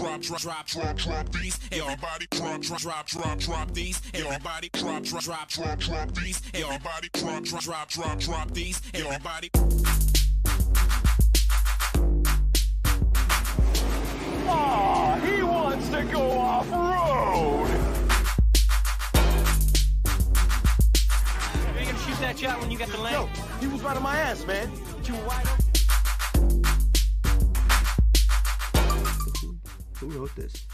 drop, drop, drop, drop, drop these. Everybody drop, drop, drop, drop, drop these. Everybody drop, drop, drop, drop, drop these. Everybody drop, drop, drop, drop, drop these. Everybody. Ah, he wants to go off road. Are you gonna shoot that shot when you got the lane? Yo, he was right on my ass, man. You were wide Who wrote this?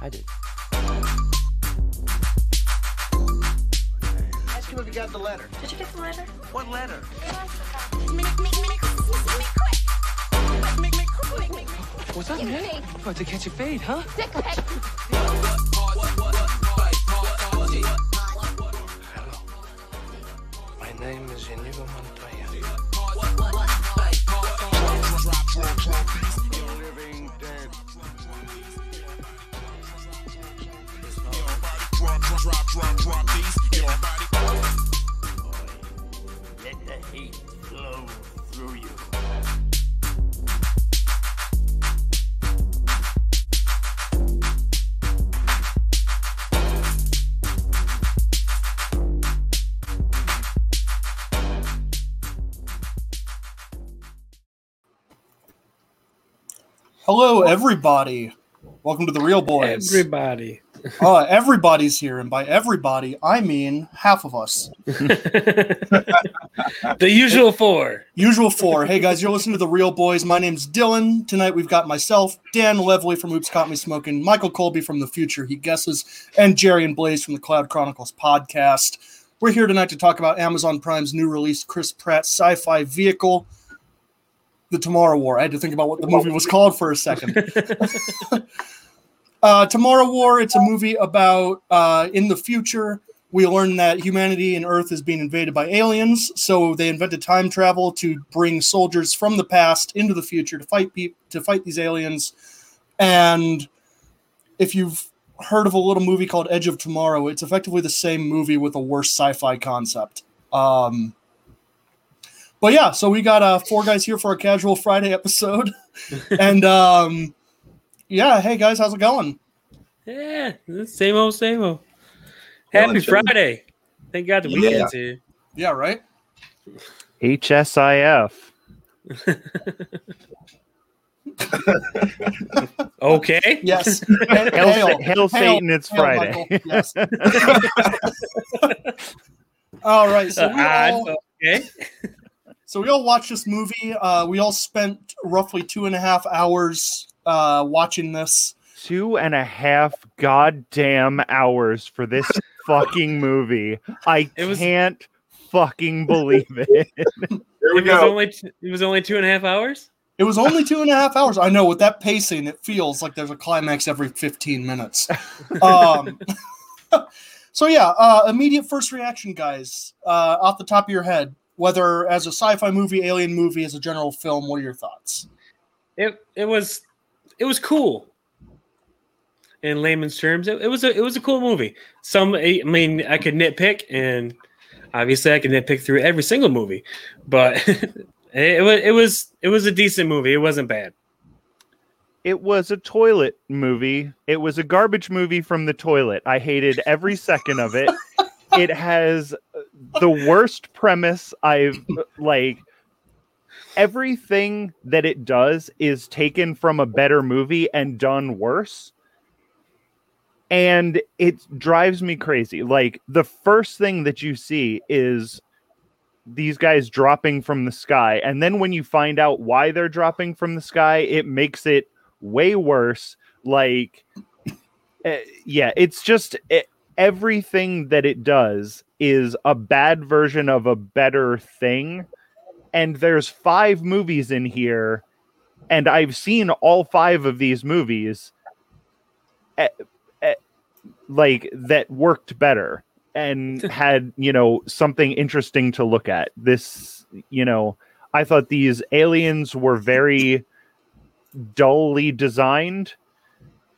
I did. Ask him if he got the letter. Did you get the letter? What letter? What's up, man? About to catch a fade, huh? Hello. My name is Inigo Montoya. Drop dead. Drop, drop, drop, drop, these. Let the hate flow through you. Hello, everybody. Welcome to the Reel Boys. Everybody. uh, everybody's here, and by everybody, I mean half of us. the usual four. Usual four. Hey guys, you're listening to the Reel Boys. My name's Dylan. Tonight we've got myself, Dan Levely from Oops Caught Me Smoking, Michael Colby from The Future He Guesses, and Jerry and Blaze from the Cloud Chronicles podcast. We're here tonight to talk about Amazon Prime's new release, Chris Pratt sci-fi vehicle, The Tomorrow War. I had to think about what the movie was called for a second. Uh, Tomorrow War, it's a movie about uh, in the future. We learn that humanity and Earth is being invaded by aliens, so they invented time travel to bring soldiers from the past into the future to fight pe- to fight these aliens. And if you've heard of a little movie called Edge of Tomorrow, it's effectively the same movie with a worse sci-fi concept. Um, but yeah, so we got uh, four guys here for our casual Friday episode, and um, yeah, hey guys, how's it going? Yeah, same old, same old. Happy Friday. Thank God the weekend's here. Yeah, right. HSIF. Okay. Yes. Hail, hail, Satan, it's Friday. Yes. all right. So we Odd, all, okay. So we all watched this movie. Uh, we all spent roughly two and a half hours uh, watching this. Two and a half goddamn hours for this fucking movie. I was- can't fucking believe it. There we It was go. only t- it was only two and a half hours. It was only two and a half hours. I know with that pacing, it feels like there's a climax every 15 minutes. Um, so yeah, uh, immediate first reaction, guys, uh, off the top of your head, whether as a sci-fi movie, alien movie, as a general film, what are your thoughts? It it was it was cool. In layman's terms, it, it was a it was a cool movie. Some I mean, I could nitpick, and obviously, I could nitpick through every single movie, but it, was it was it was a decent movie. It wasn't bad. It was a toilet movie. It was a garbage movie from the toilet. I hated every second of it. It has the worst premise I've like everything that it does is taken from a better movie and done worse. And it drives me crazy. Like the first thing that you see is these guys dropping from the sky. And then when you find out why they're dropping from the sky, it makes it way worse. Like, eh, yeah, it's just eh, everything that it does is a bad version of a better thing. And there's five movies in here, and I've seen all five of these movies, eh, eh, like that worked better and had you know something interesting to look at. This, you know, I thought these aliens were very dully designed.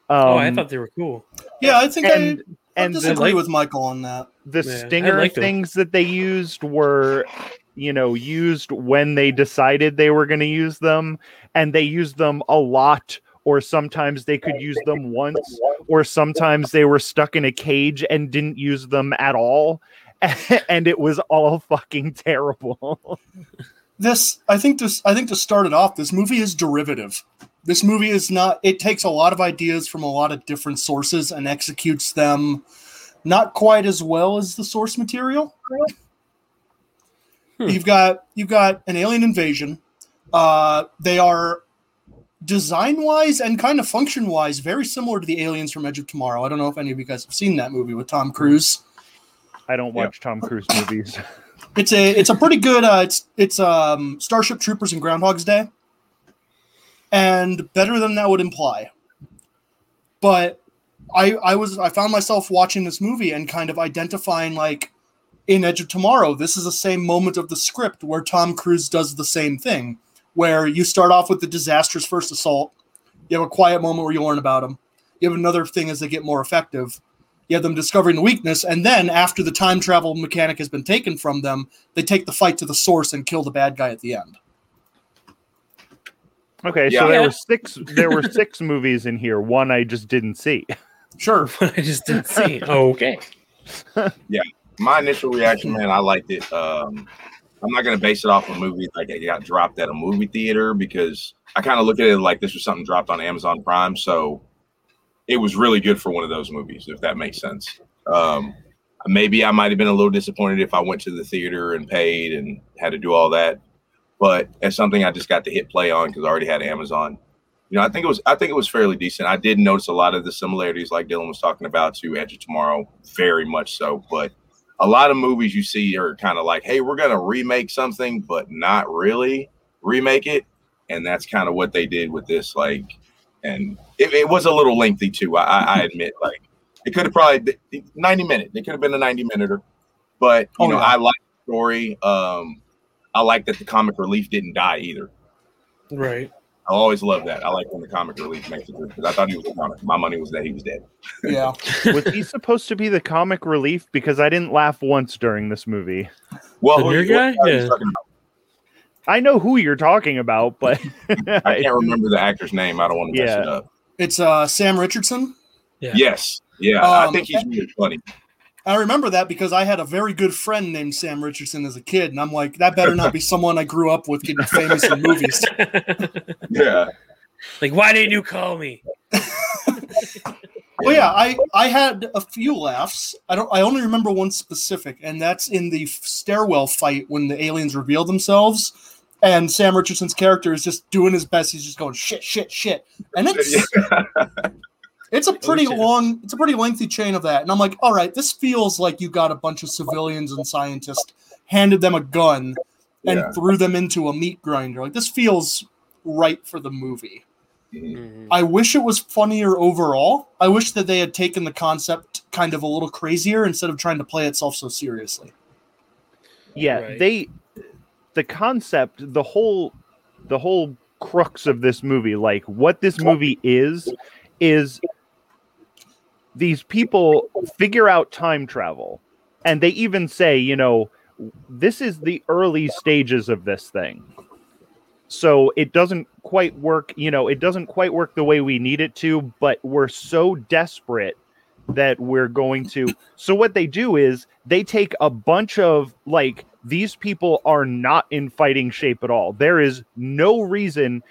Um, oh, I thought they were cool. Yeah, I think and I, I and the, disagree like- with Michael on that. the Yeah, stinger liked things that they used were you know used when they decided they were going to use them and they used them a lot or sometimes they could use them once, or sometimes they were stuck in a cage and didn't use them at all. And it was all fucking terrible. this I think this I think to start it off, this movie is derivative. This movie is not it takes a lot of ideas from a lot of different sources and executes them not quite as well as the source material. You've got you've got an alien invasion. Uh, they are design wise and kind of function wise very similar to the aliens from Edge of Tomorrow. I don't know if any of you guys have seen that movie with Tom Cruise. I don't watch Tom Cruise movies. It's a it's a pretty good uh it's it's um Starship Troopers and Groundhog's Day. And better than that would imply. But I I was I found myself watching this movie and kind of identifying like in Edge of Tomorrow, this is the same moment of the script where Tom Cruise does the same thing, where you start off with the disastrous first assault, you have a quiet moment where you learn about them, you have another thing as they get more effective, you have them discovering the weakness, and then after the time travel mechanic has been taken from them, they take the fight to the source and kill the bad guy at the end. Okay, Yeah. so there Yeah. were six there were six movies in here. One I just didn't see. Sure. one I just didn't see. Okay. Yeah, my initial reaction, man, I liked it. Um, I'm not gonna base it off a movie like it got dropped at a movie theater because I kind of look at it like this was something dropped on Amazon Prime, so it was really good for one of those movies, if that makes sense. Um, maybe I might have been a little disappointed if I went to the theater and paid and had to do all that, but it's something I just got to hit play on because I already had Amazon. You know, I think it was I think it was fairly decent. I did notice a lot of the similarities, like Dylan was talking about, to Edge of Tomorrow, very much so. But a lot of movies you see are kind of like, hey, we're going to remake something, but not really remake it. And that's kind of what they did with this. Like, and it, it was a little lengthy too. I, I- admit, like, it could have probably 90 minute. It could have been a 90 minute, but you Oh, know, yeah. I like the story. Um, I like that the comic relief didn't die either. Right. I always love that. I like when the comic relief makes it because I thought he was a comic. My money was that he was dead. Yeah. Was he supposed to be the comic relief? Because I didn't laugh once during this movie. Well, The who- new what guy? are you Yeah. I know who you're talking about, but I can't remember the actor's name. I don't want to mess Yeah. it up. It's uh Sam Richardson. Yeah. Yes. Yeah. I Um, think he's really funny. I remember that because I had a very good friend named Sam Richardson as a kid, and I'm like, that better not be someone I grew up with getting famous in movies. Yeah. like, why didn't you call me? Well, yeah, I I had a few laughs. I don't. I only remember one specific, and that's in the stairwell fight when the aliens reveal themselves, and Sam Richardson's character is just doing his best. He's just going shit, shit, shit, and it's it's a pretty shit. long, it's a pretty lengthy chain of that. And I'm like, all right, this feels like you got a bunch of civilians and scientists, handed them a gun, and Yeah. threw them into a meat grinder. Like this feels right for the movie. Mhm. I wish it was funnier overall. I wish that they had taken the concept kind of a little crazier instead of trying to play itself so seriously. yeah, Right. they the concept, the whole the whole crux of this movie, like what this movie is, is these people figure out time travel. And they even say, you know, this is the early stages of this thing. So it doesn't quite work, you know, it doesn't quite work the way we need it to, but we're so desperate that we're going to. So what they do is they take a bunch of like these people are not in fighting shape at all. There is no reason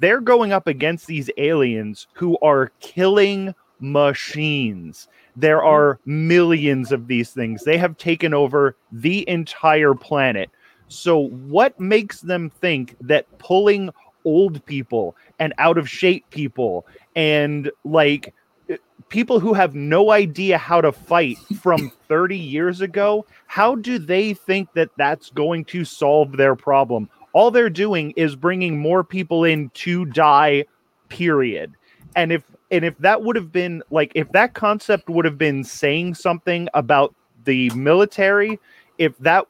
they're going up against these aliens who are killing machines. There are millions of these things. They have taken over the entire planet. So, what makes them think that pulling old people and out of shape people and like eh, people who have no idea how to fight from 30 years ago, how do they think that that's going to solve their problem? All they're doing is bringing more people in to die, period. And if and if that would have been like if that concept would have been saying something about the military, if that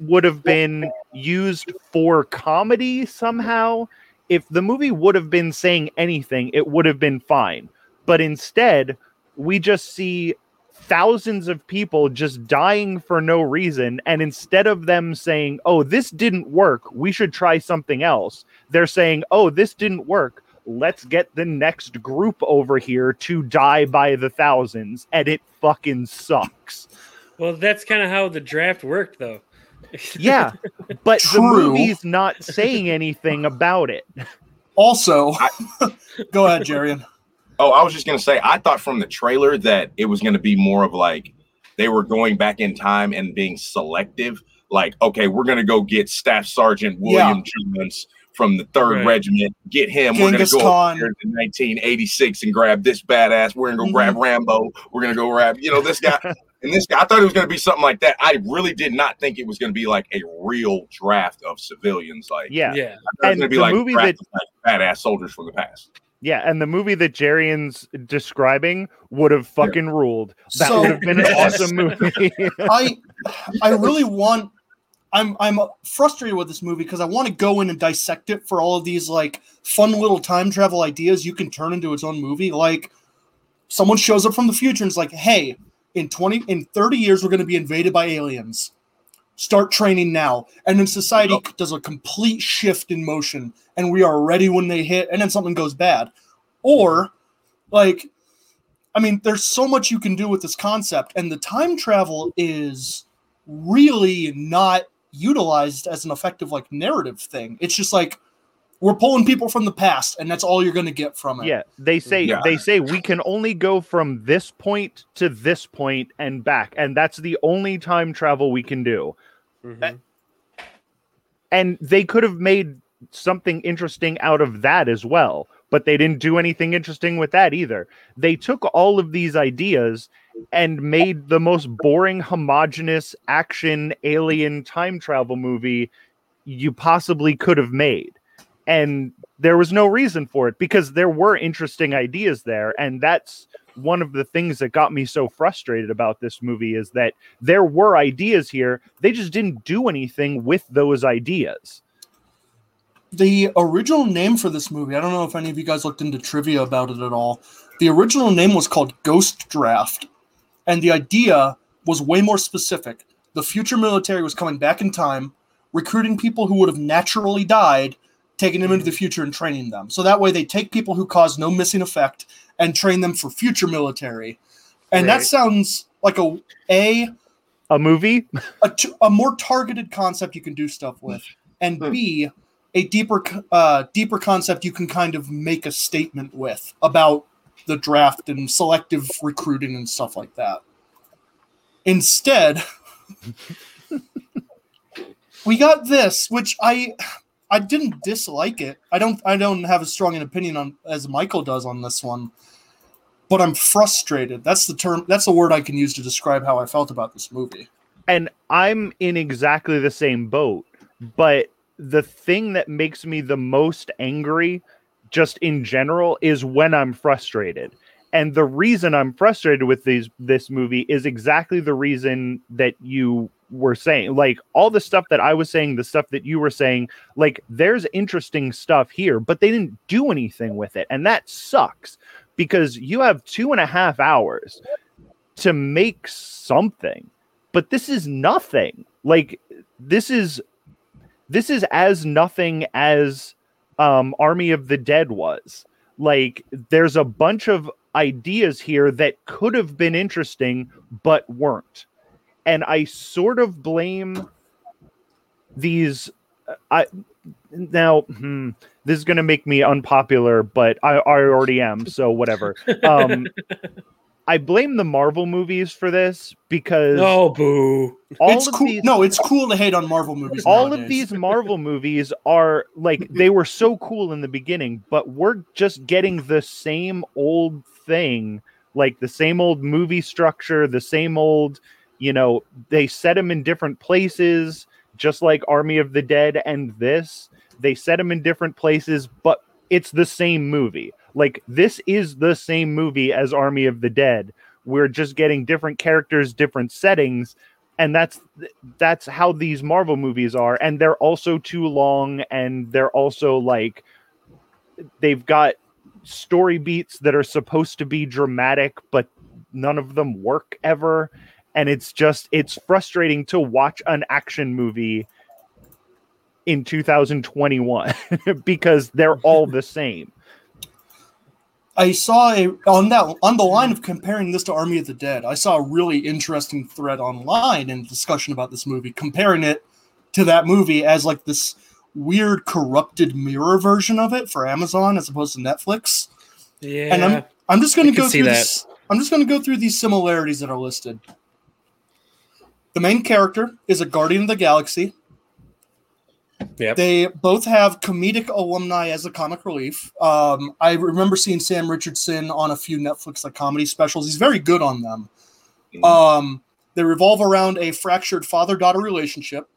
would have been used for comedy somehow, if the movie would have been saying anything, it would have been fine. But instead, we just see thousands of people just dying for no reason. And instead of them saying, oh, this didn't work, we should try something else, they're saying, oh, this didn't work. Let's get the next group over here to die by the thousands, and it fucking sucks. Well, that's kind of how the draft worked, though. Yeah, but the movie's not saying anything about it. Also, go ahead, Jarian. Oh, I was just gonna say, I thought from the trailer that it was gonna be more of like they were going back in time and being selective. Like, okay, we're gonna go get Staff Sergeant William Jones from the Third Right. Regiment. Get him. Genghis we're gonna go Khan. over here to 1986 and grab this badass. We're gonna go grab mm-hmm. Rambo. We're gonna go grab, you know, this guy. And this guy, I thought it was going to be something like that. I really did not think it was going to be like a real draft of civilians. Like, Yeah, Yeah. I it was And be the like movie draft of, like, badass soldiers from the past. yeah, and the movie that Jarian's describing would have fucking ruled. That So- would have been an Yes. awesome movie. I I really want I'm I'm frustrated with this movie because I want to go in and dissect it for all of these like fun little time travel ideas you can turn into its own movie. Like someone shows up from the future and it's like, hey, in 20 in 30 years we're going to be invaded by aliens. Start training now. And then society does a complete shift in motion and we are ready when they hit and then something goes bad. Or like I mean, there's so much you can do with this concept, and the time travel is really not utilized as an effective like narrative thing. It's just like we're pulling people from the past, and that's all you're going to get from it. Yeah, they say Yeah. they say we can only go from this point to this point and back, and that's the only time travel we can do. Mhm. And they could have made something interesting out of that as well, but they didn't do anything interesting with that either. They took all of these ideas and made the most boring, homogenous action alien time travel movie you possibly could have made. And there was no reason for it because there were interesting ideas there. And that's one of the things that got me so frustrated about this movie is that there were ideas here. They just didn't do anything with those ideas. The original name for this movie, I don't know if any of you guys looked into trivia about it at all. The original name was called Ghost Draft, and the idea was way more specific. The future military was coming back in time, recruiting people who would have naturally died, taking them into the future and training them. So that way they take people who cause no missing effect and train them for future military. And that sounds like a a A movie? a, t- a more targeted concept you can do stuff with, and hmm. B, a deeper uh, deeper concept you can kind of make a statement with about the draft and selective recruiting and stuff like that. Instead, we got this, which I I didn't dislike it. I don't I don't have as strong an opinion on as Michael does on this one. But I'm frustrated. That's the term that's the word I can use to describe how I felt about this movie. and I'm in exactly the same boat. But the thing that makes me the most angry, just in general, is when I'm frustrated. And the reason I'm frustrated with these this movie is exactly the reason that you were saying. Like all the stuff that I was saying, the stuff that you were saying, like there's interesting stuff here, but they didn't do anything with it. And that sucks because you have two and a half hours to make something but this is nothing like this is this is as nothing as um army of the dead was. Like there's a bunch of ideas here that could have been interesting but weren't. And i sort of blame these i now hmm, this is going to make me unpopular but I, I already am so whatever. Um i blame the marvel movies for this because Oh, boo. all it's of cool. these no, it's cool to hate on Marvel movies. all nowadays. of these Marvel movies are like they were so cool in the beginning, but we're just getting the same old thing, like the same old movie structure, the same old, you know, they set them in different places, just like Army of the Dead and this. They set them in different places, but it's the same movie. Like this is the same movie as Army of the Dead. We're just getting different characters, different settings, and that's that's how these Marvel movies are, and they're also too long, and they're also like they've got story beats that are supposed to be dramatic, but none of them work ever, and it's just it's frustrating to watch an action movie in 2021 because they're all the same. I saw a on that on the line of comparing this to Army of the Dead. I saw a really interesting thread online and discussion about this movie, comparing it to that movie as like this weird corrupted mirror version of it for Amazon as opposed to Netflix. Yeah. And I'm I'm just going to go through this. I'm just going to go through these similarities that are listed. The main character is a guardian of the galaxy. Yep. They both have comedic alumni as a comic relief. Um, I remember seeing Sam Richardson on a few Netflix like comedy specials. He's very good on them. Um, they revolve around a fractured father-daughter relationship.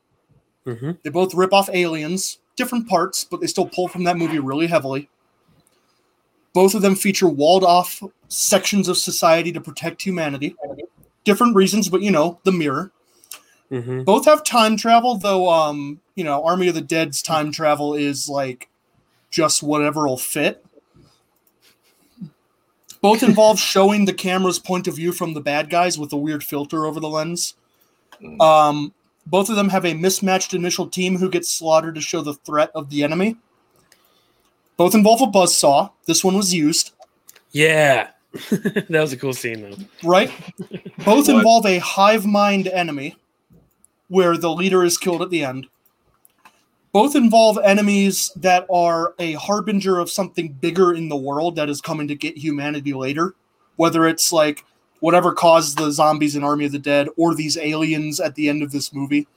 hmm They both rip off aliens, different parts, but they still pull from that movie really heavily. Both of them feature walled off sections of society to protect humanity. Different reasons, but you know, the mirror. hmm Both have time travel, though um, you know, Army of the Dead's time travel is like just whatever will fit. Both involve showing the camera's point of view from the bad guys with a weird filter over the lens. Um, both of them have a mismatched initial team who gets slaughtered to show the threat of the enemy. Both involve a buzzsaw. This one was used, Yeah. that was a cool scene though. right? Both involve a hive mind enemy where the leader is killed at the end. Both involve enemies that are a harbinger of something bigger in the world that is coming to get humanity later. Whether it's like whatever caused the zombies in Army of the Dead or these aliens at the end of this movie.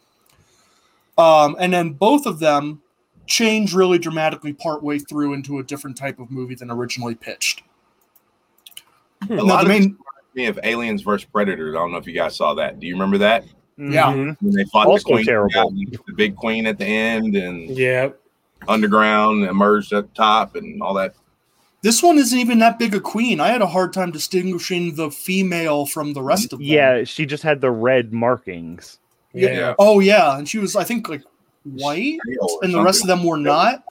Um, and then both of them change really dramatically partway through into a different type of movie than originally pitched. A Now, lot the of main, me of Aliens versus Predator. I don't know if you guys saw that. Do you remember that? Yeah. Mhm. When they fought Also the queen, terrible. yeah, the big queen at the end, and Yeah. underground emerged at the top, and all that. This one isn't even that big a queen. I had a hard time distinguishing the female from the rest of them. Yeah, she just had the red markings. Yeah. Yeah. Oh yeah, and she was I think like white, Pale or and the rest of them were not.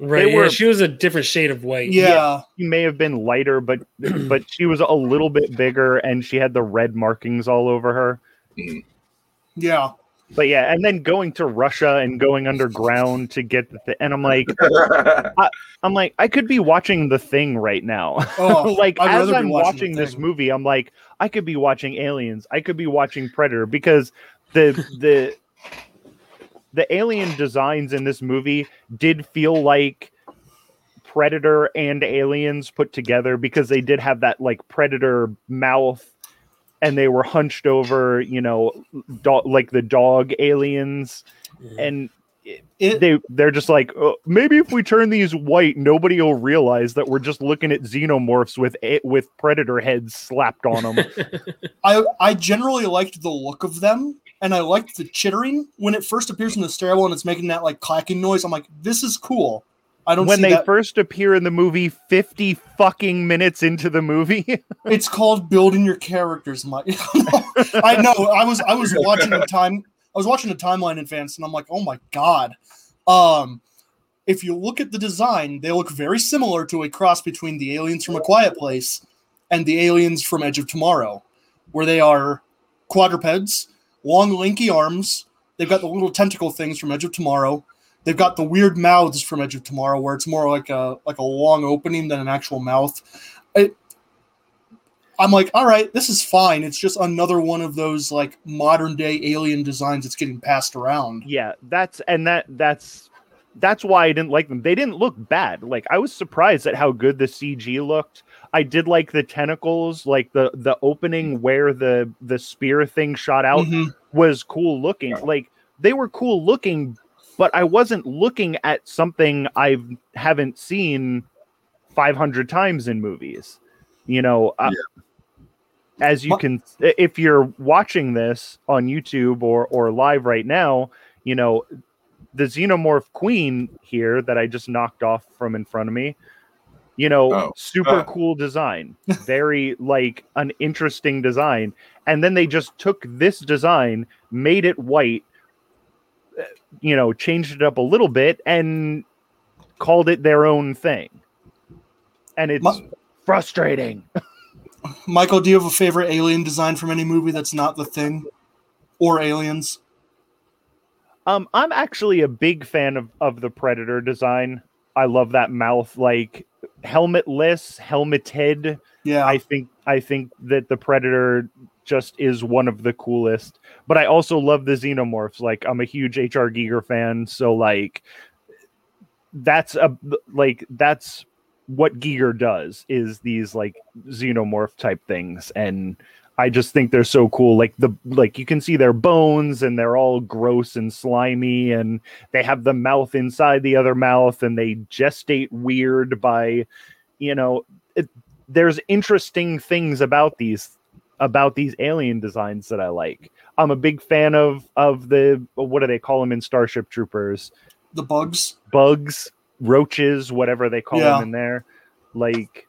Right. They yeah, she was a different shade of white. Yeah, She may have been lighter, but but she was a little bit bigger, and she had the red markings all over her. Yeah. But yeah, and then going to Russia and going underground to get the thing, and I'm like, I'm like, I could be watching the thing right now. Oh, like I'd as I'm watching watching, this Thing. movie, I'm like, I could be watching Aliens. I could be watching Predator because the the the alien designs in this movie did feel like Predator and Aliens put together because they did have that like Predator mouth and they were hunched over, you know, do- like the dog aliens and It, they they're just like "Oh, maybe if we turn these white nobody will realize that we're just looking at xenomorphs with a- with predator heads slapped on them I I generally liked the look of them, and I liked the chittering when it first appears in the stairwell and it's making that like clacking noise. I'm like, this is cool. I don't when they that. first appear in the movie 50 fucking minutes into the movie it's called building your characters. Mike. I know. I was I was watching a time. I was watching a timeline in advance, and I'm like, oh my god. Um, if you look at the design, they look very similar to a cross between the aliens from A Quiet Place and the aliens from Edge of Tomorrow, where they are quadrupeds, long lanky arms. They've got the little tentacle things from Edge of Tomorrow. They've got the weird mouths from Edge of Tomorrow, where it's more like a like a long opening than an actual mouth. It, I'm like, all right, this is fine. It's just another one of those like modern day alien designs that's getting passed around. yeah that's and that that's that's why i didn't like them they didn't look bad like i was surprised at how good the cg looked i did like the tentacles like the the opening where the the spear thing shot out Mhm. was cool looking. Like they were cool looking, but I wasn't looking at something I haven't seen 500 times in movies. You know, uh, as you can, if you're watching this on YouTube or or live right now, you know, the xenomorph queen here that I just knocked off from in front of me. You know, Oh. super Uh. cool design, very like an interesting design and then they just took this design, made it white, you know, changed it up a little bit, and called it their own thing. And it's Ma- frustrating. Michael, do you have a favorite alien design from any movie that's not the thing or aliens? Um, I'm actually a big fan of, of the Predator design. I love that mouth. Like helmetless, helmeted. Yeah, I think I think that the Predator just is one of the coolest. But I also love the xenomorphs. Like I'm a huge HR Giger fan, so like that's a like that's what Giger does is these like xenomorph type things and I just think they're so cool like the like you can see their bones and they're all gross and slimy and they have the mouth inside the other mouth and they gestate weird by you know it, there's interesting things about these about these alien designs that I like. I'm a big fan of of the what do they call them in Starship Troopers? the bugs. bugs, roaches, whatever they call Yeah. them in there. Like,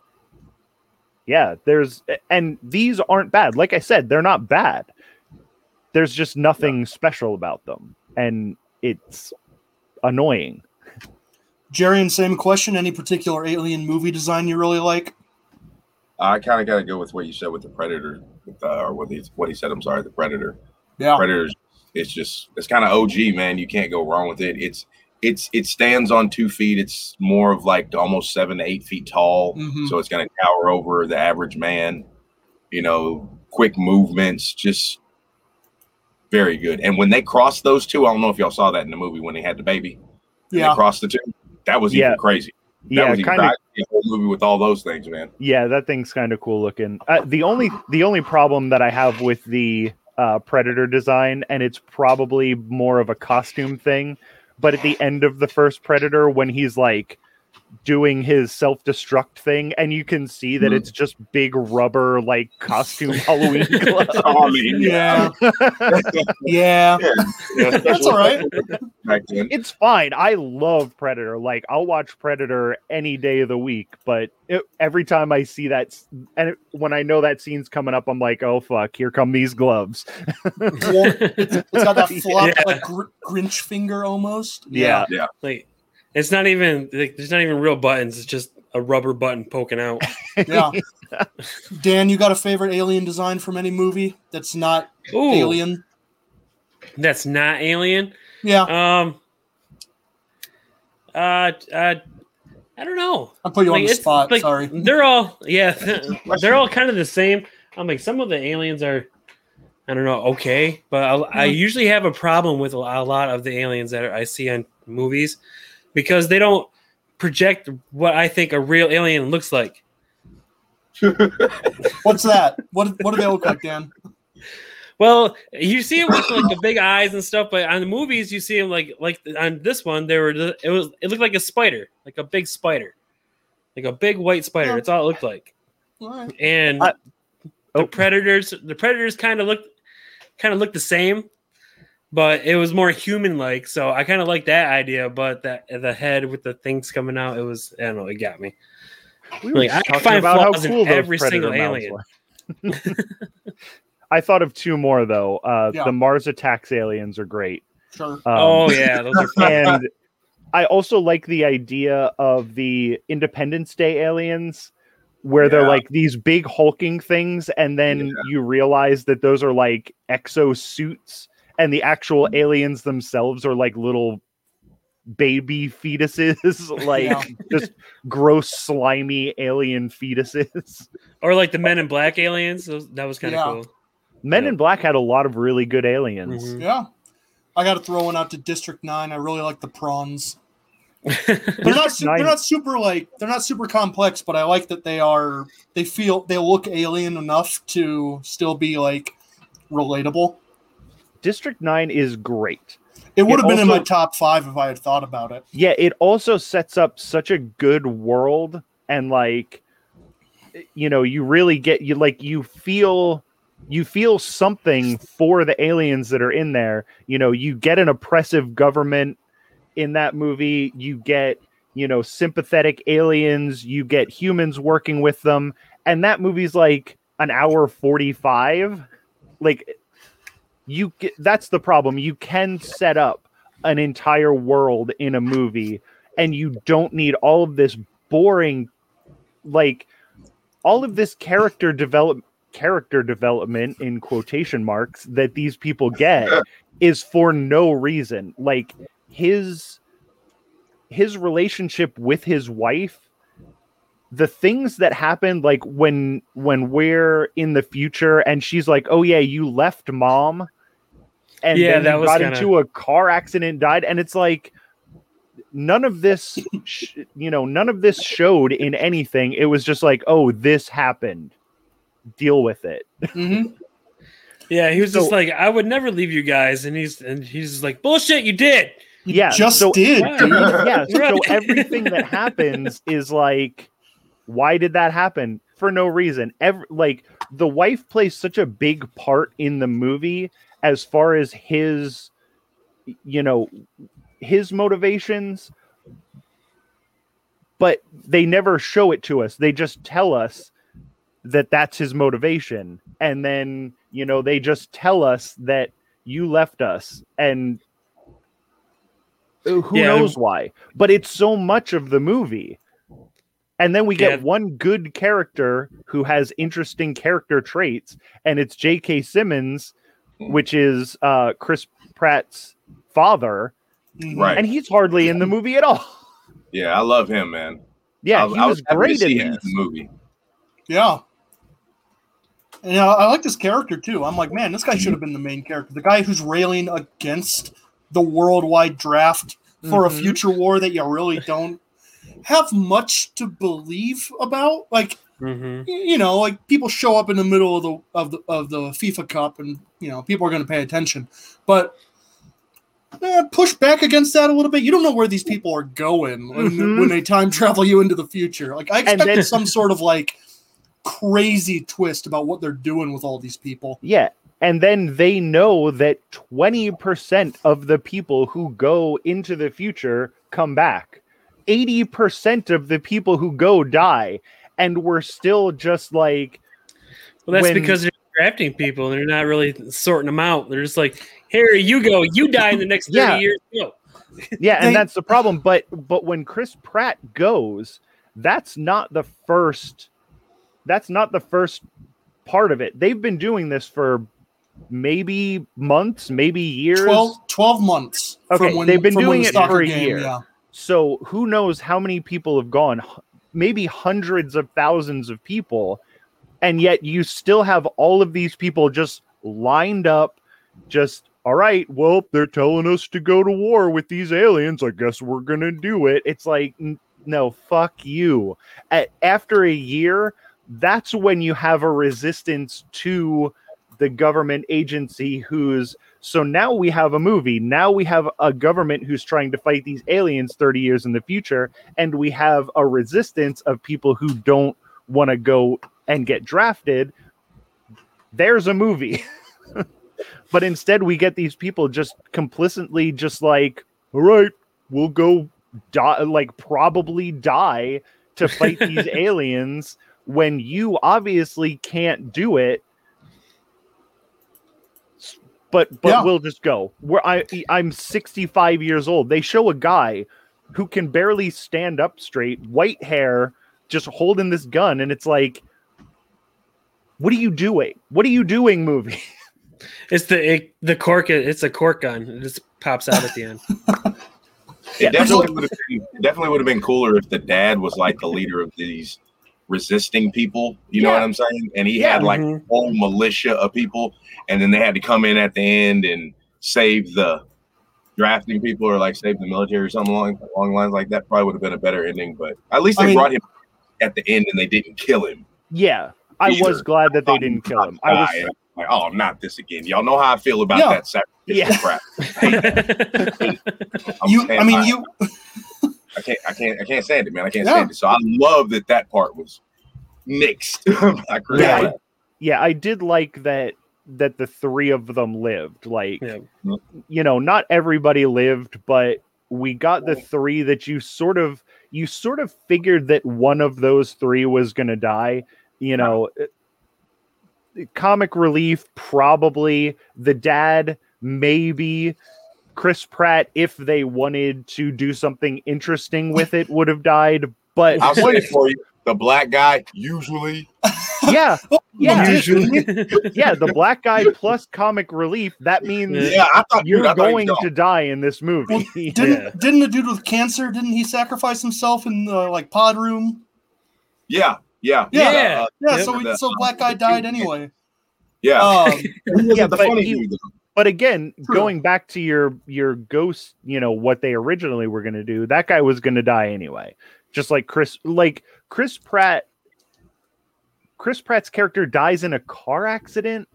yeah, there's, and these aren't bad. Like I said, they're not bad. There's just nothing special about them. And it's annoying. Jerry, and same question. Any particular alien movie design you really like? I kind of got to go with what you said with the Predator, with, uh, or what he what he said. I'm sorry, the Predator. Yeah, Predators. It's just it's kind of OG, man. You can't go wrong with it. It's it's it stands on two feet. It's more of like almost seven to eight feet tall, Mhm. so it's going to tower over the average man. You know, quick movements, just very good. And when they crossed those two, I don't know if y'all saw that in the movie when they had the baby. Yeah. they crossed the two. That was Yeah. even crazy. That Yeah, was kind of. The whole movie with all those things, man. Yeah, that thing's kind of cool looking. Uh, the only the only problem that I have with the uh, Predator design, and it's probably more of a costume thing, but at the end of the first Predator, when he's like doing his self destruct thing, and you can see that Mhm. it's just big rubber like costume Halloween gloves. I mean, Yeah, yeah. That's all right. It's fine. I love Predator. Like I'll watch Predator any day of the week. But it, every time I see that, and it, when I know that scene's coming up, I'm like, oh fuck, here come these gloves. it's got that flop Yeah. like gr- Grinch finger almost. Yeah. like it's not even like there's not even real buttons. It's just a rubber button poking out. yeah. Dan, you got a favorite alien design from any movie that's not Ooh, alien? that's not alien. Yeah, Um. Uh. uh I don't know. I put you on Like, the spot. like, Sorry. They're all yeah. They're all kind of the same. I'm like some of the aliens are. I don't know. Okay, but I, I usually have a problem with a lot of the aliens that I see on movies because they don't project what I think a real alien looks like. What's that? What what do they look like, Dan? Well, you see it with like the big eyes and stuff, but on the movies you see them like like on this one they were it was it looked like a spider, like a big spider, like a big white spider. Yeah. That's all it looked like. All right. And I- the oh. predators, the predators kind of looked kind of looked the same, but it was more human like. So I kind of like that idea. But that the head with the things coming out, it was I don't know, it got me. We Like, I just talking find about how flaws in cool those every Predator single alien. I thought of two more though. Uh, Yeah. The Mars Attacks aliens are great. Sure. Um, oh yeah, those are fun. and I also like the idea of the Independence Day aliens, where they're like these big hulking things, and then Yeah. you realize that those are like exo suits, and the actual Mm-hmm. aliens themselves are like little baby fetuses, like Yeah. just gross, slimy alien fetuses. or like the Men in Black aliens. Those, that was kind of Yeah. cool. Men Yeah. in Black had a lot of really good aliens. Mhm. Yeah. I got to throw one out to District Nine. I really like the prawns. They're not. Su- They're not super like. They're not super complex, but I like that they are. They feel. They look alien enough to still be like relatable. District Nine is great. It would It have been in my top five if I had thought about it. yeah it also sets up such a good world and like you know you really get you like you feel you feel something for the aliens that are in there. You know you get an oppressive government in that movie. You get you know sympathetic aliens. You get humans working with them. And that movie's like an hour 45 like you that's the problem. You can set up an entire world in a movie and you don't need all of this boring like all of this character develop character development in quotation marks that these people get is for no reason. Like his his relationship with his wife the things that happened like when when we're in the future and she's like oh yeah you left mom and Yeah, then that was got kinda- into a car accident died and it's like none of this sh- you know none of this showed in anything it was just like oh this happened deal with it hmm Yeah, he was just like, I would never leave you guys, and he's and he's just like, bullshit, you did. You Yeah, just so- did, Right. dude. yeah so everything that happens is like why did that happen? For no reason. Every, like the wife plays such a big part in the movie as far as his you know his motivations but they never show it to us. They just tell us that that's his motivation. And then you know they just tell us that you left us and uh, who Yeah. knows why. But it's so much of the movie and then we get Yeah. one good character who has interesting character traits and it's j.k simmons which is uh chris pratt's father Mhm. Right. and he's hardly in the movie at all Yeah, I love him, man. yeah I, he I was happy great see in him this the movie. Yeah. And I, I like this character too. I'm like, man, this guy should have been the main character. The guy who's railing against the worldwide draft for Mhm. a future war that you really don't have much to believe about. Like, Mm-hmm. you know, like people show up in the middle of the of the of the FIFA Cup, and you know, people are going to pay attention. But eh, push back against that a little bit. You don't know where these people are going when, Mhm. when they time travel you into the future. Like, I expected then- some sort of like crazy twist about what they're doing with all these people. Yeah. And then they know that 20% of the people who go into the future come back. 80% of the people who go die. And we're still just like, Well, that's When- because they're drafting people. They're not really sorting them out. They're just like, here you go. You die in the next thirty Yeah. years. Go. yeah, and that's the problem. But but when Chris Pratt goes, that's not the first that's not the first part of it. They've been doing this for maybe months, maybe years. 12, 12 months. Okay, they've been from doing the it for a year. Yeah. So who knows how many people have gone? Maybe hundreds of thousands of people, and yet you still have all of these people just lined up. Just all right. Well, they're telling us to go to war with these aliens. I guess we're gonna do it. It's like no, fuck you. A- after a year, that's when you have a resistance to the government agency who's so now we have a movie. Now we have a government who's trying to fight these aliens 30 years in the future. And we have a resistance of people who don't want to go and get drafted. There's a movie. but instead, we get these people just complicitly just like, all right, we'll go die, like probably die to fight these aliens when you obviously can't do it but but Yeah. we'll just go. Where I I'm 65 years old. They show a guy who can barely stand up straight, white hair, just holding this gun, and it's like, what are you doing? What are you doing, movie? It's the it, the cork. It's a cork gun. It just pops out at the end. It definitely would have been it definitely would have been cooler if the dad was like the leader of these resisting people. You know what I'm saying? And he Yeah. had like Mhm. a whole militia of people, and then they had to come in at the end and save the drafting people or like save the military or something along along lines like that. Probably would have been a better ending, but at least I they mean- brought him at the end and they didn't kill him. yeah, I was glad that they didn't kill him. I was like, oh, not this again. Y'all know how I feel about Yeah. that sacrificial Yeah. crap. I'm You, I mean, you, I can't, I can't, I can't stand it, man. I can't Yeah. stand it. So I love that that part was mixed. by Chris Yeah, Pratt. yeah, I did like that that the three of them lived. Like, Yeah. you know, not everybody lived, but we got the three that you sort of you sort of figured that one of those three was going to die. You know, comic relief probably the dad maybe Chris Pratt if they wanted to do something interesting with it would have died. But I'll say it for you. The black guy usually. yeah, yeah, Usually. yeah, the black guy plus comic relief. That means Yeah, I thought you're dude, I going to die in this movie. Well, didn't didn't the dude with cancer? Didn't he sacrifice himself in the like pod room? Yeah, yeah, Yeah. Yeah. uh, Yeah, Yep. so we, so black guy died anyway. yeah. Um, Yeah, the funny he- dude, though. But again, True. going back to your your ghost, you know what they originally were going to do. That guy was going to die anyway. Just like Chris, like Chris Pratt. Chris Pratt's character dies in a car accident,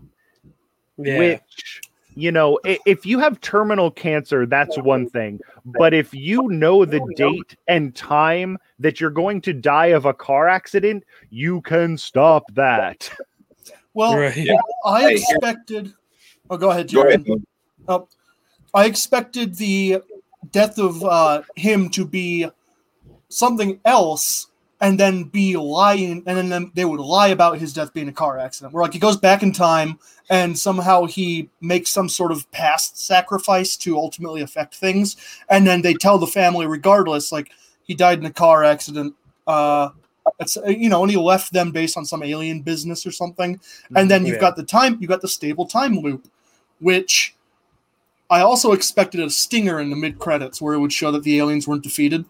Yeah. which you know, if you have terminal cancer, that's one thing. But if you know the date and time that you're going to die of a car accident, you can stop that. well, right. Yeah. I expected. Oh, go ahead, Go ahead. Oh, I expected the death of uh, him to be something else, and then be lying, and then they would lie about his death being a car accident. Where like he goes back in time, and somehow he makes some sort of past sacrifice to ultimately affect things, and then they tell the family, regardless, like he died in a car accident. Uh, it's you know, and he left them based on some alien business or something. And then you've Yeah. got the time, you got the stable time loop, which I also expected a stinger in the mid credits where it would show that the aliens weren't defeated,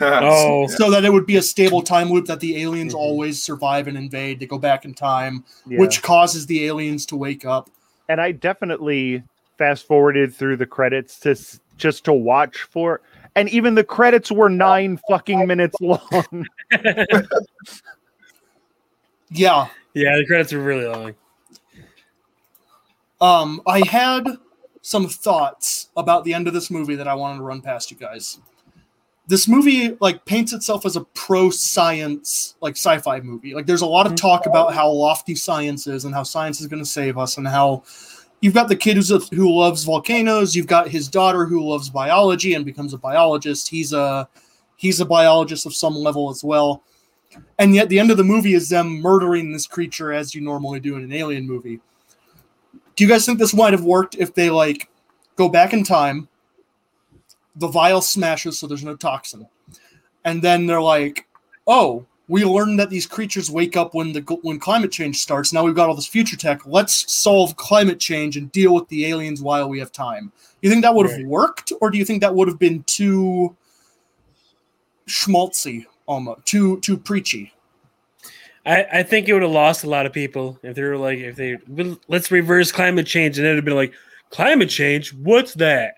Oh, so that it would be a stable time loop that the aliens Mhm. always survive and invade. They go back in time, Yeah. which causes the aliens to wake up. and I definitely fast forwarded through the credits to just to watch for, and even the credits were nine fucking minutes long. Yeah. yeah. The credits are really long. Um, I had some thoughts about the end of this movie that I wanted to run past you guys. This movie like paints itself as a pro science like sci-fi movie. Like there's a lot of talk about how lofty science is and how science is going to save us and how you've got the kid who's a, who loves volcanoes, you've got his daughter who loves biology and becomes a biologist. He's a he's a biologist of some level as well. And yet the end of the movie is them murdering this creature as you normally do in an alien movie do you guys think this might have worked if they like go back in time the vial smashes so there's no toxin and then they're like oh we learned that these creatures wake up when the when climate change starts. Now we've got all this future tech. Let's solve climate change and deal with the aliens while we have time. Do you think that would have Right. worked or do you think that would have been too schmaltzy almost too too preachy I, I think it would have lost a lot of people if they were like, if they let's reverse climate change, and it'd have been like, climate change, what's that?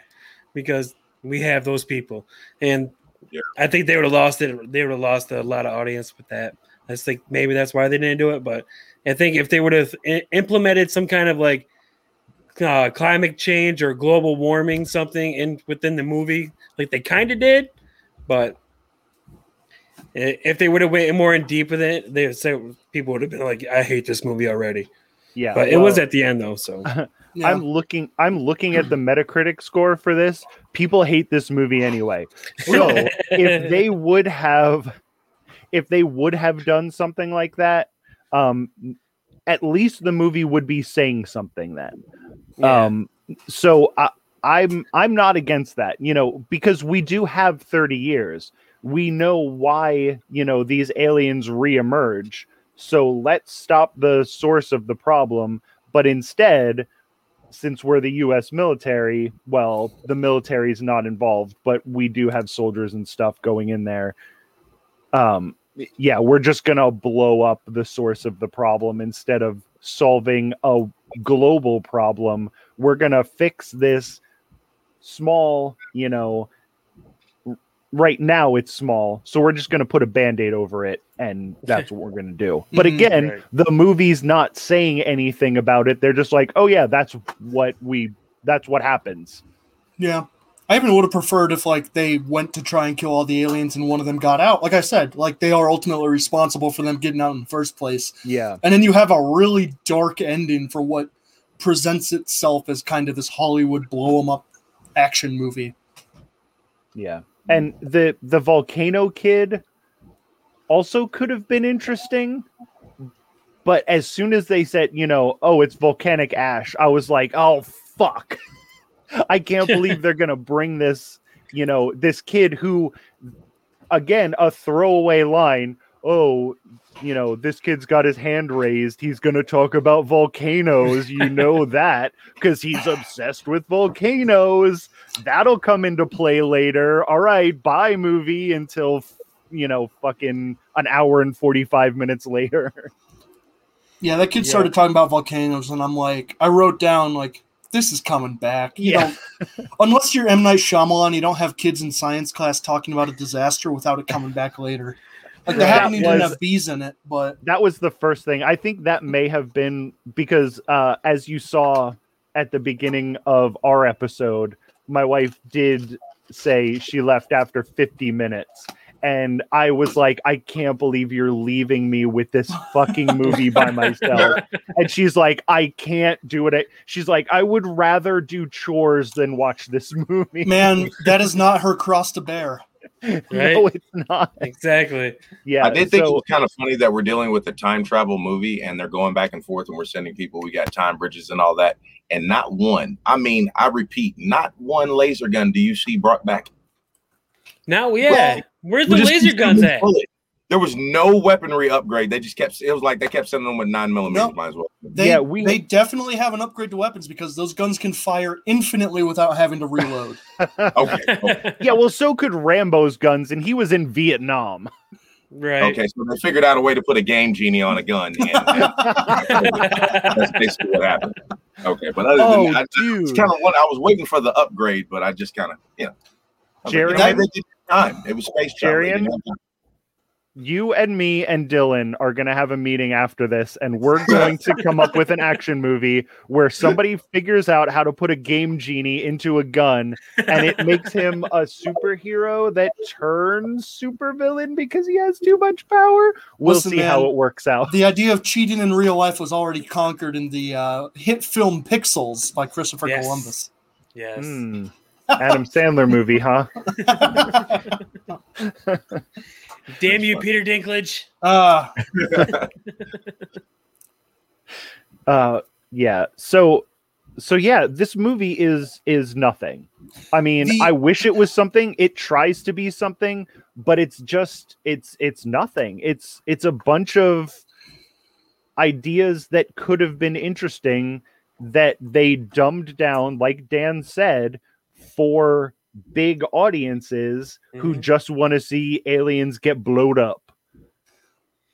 Because we have those people, and Yeah. I think they would have lost it. They would have lost a lot of audience with that. I think maybe that's why they didn't do it. But I think if they would have i- implemented some kind of like uh, climate change or global warming something in within the movie, like they kind of did, but if they would have went more in deep with it, they would say people would have been like, "I hate this movie already." Yeah, But it was at the end though, so yeah. I'm looking. I'm looking at the Metacritic score for this. People hate this movie anyway. So if they would have, if they would have done something like that, um, at least the movie would be saying something then. Yeah. Um, so I, I'm I'm not against that, you know, because we do have 30 years. We know why you know these aliens reemerge. So let's stop the source of the problem, but instead, since we're the U.S. military, well, the military is not involved, but we do have soldiers and stuff going in there. Um, yeah, we're just gonna blow up the source of the problem instead of solving a global problem. We're gonna fix this small, you know. Right now, it's small, so we're just gonna put a band-aid over it, and that's what we're gonna do. But Mhm. again, Right. the movie's not saying anything about it. They're just like, "Oh yeah, that's what we. That's what happens." Yeah. I even would have preferred if like they went to try and kill all the aliens and one of them got out. Like I said, like they are ultimately responsible for them getting out in the first place. Yeah, And then you have a really dark ending for what presents itself as kind of this Hollywood blow 'em up action movie. yeah. And the the volcano kid also could have been interesting. But as soon as they said, you know, oh, it's volcanic ash, I was like, oh fuck. I can't believe they're gonna bring this, you know, this kid who again, a throwaway line, oh, you know, this kid's got his hand raised. He's going to talk about volcanoes. You know that because he's obsessed with volcanoes. That'll come into play later. All right, bye, movie until you know, fucking an hour and 45 minutes later. Yeah, that kid Yeah. started talking about volcanoes, and I'm like, I wrote down like, this is coming back. You Yeah. don't, unless you're M Night Shyamalan, you don't have kids in science class talking about a disaster without it coming back later. Like the That happening didn't was- have bees in it, but that was the first thing. I think that may have been because uh as you saw at the beginning of our episode, my wife did say she left after 50 minutes. And I was like, I can't believe you're leaving me with this fucking movie by myself. And she's like, I can't do it. She's like, I would rather do chores than watch this movie. man, that is not her cross to bear. no, it's not. Exactly. Yeah. I did think it so- was kind of funny that we're dealing with a time travel movie and they're going back and forth and we're sending people. We got time bridges and all that, and not one. I mean, I repeat, not one laser gun do you see brought back. Now, yeah. Well, Where's We the laser guns at? bullets. There was no weaponry upgrade. They just kept. It was like they kept sending them with nine millimeters. No. Might as well. They, Yeah, we- they definitely have an upgrade to weapons because those guns can fire infinitely without having to reload. Okay. okay. yeah, well, so could Rambo's guns, and he was in Vietnam. right. Okay, so they figured out a way to put a game genie on a gun. And, and that's basically what happened. Okay, but other than Oh, that, I, it's dude. kind of what I was waiting for the upgrade, but I just kind of, you know, I was like, Jerry- you know, they did time. It was space travel. Jerry- didn't have time. You and me and Dylan are going to have a meeting after this, and we're going to come up with an action movie where somebody figures out how to put a game genie into a gun, and it makes him a superhero that turns supervillain because he has too much power. We'll Listen, see how it works out. the idea of cheating in real life was already conquered in the uh, hit film Pixels by Christopher Yes. Columbus. Yes. Hmm. Adam Sandler movie, huh? Damn you, Peter Dinklage. Uh, uh yeah so so yeah this movie is is nothing. I mean The- i wish it was something. It tries to be something but it's just it's it's nothing. It's it's a bunch of ideas that could have been interesting that they dumbed down like dan said for big audiences who Mhm. just want to see aliens get blowed up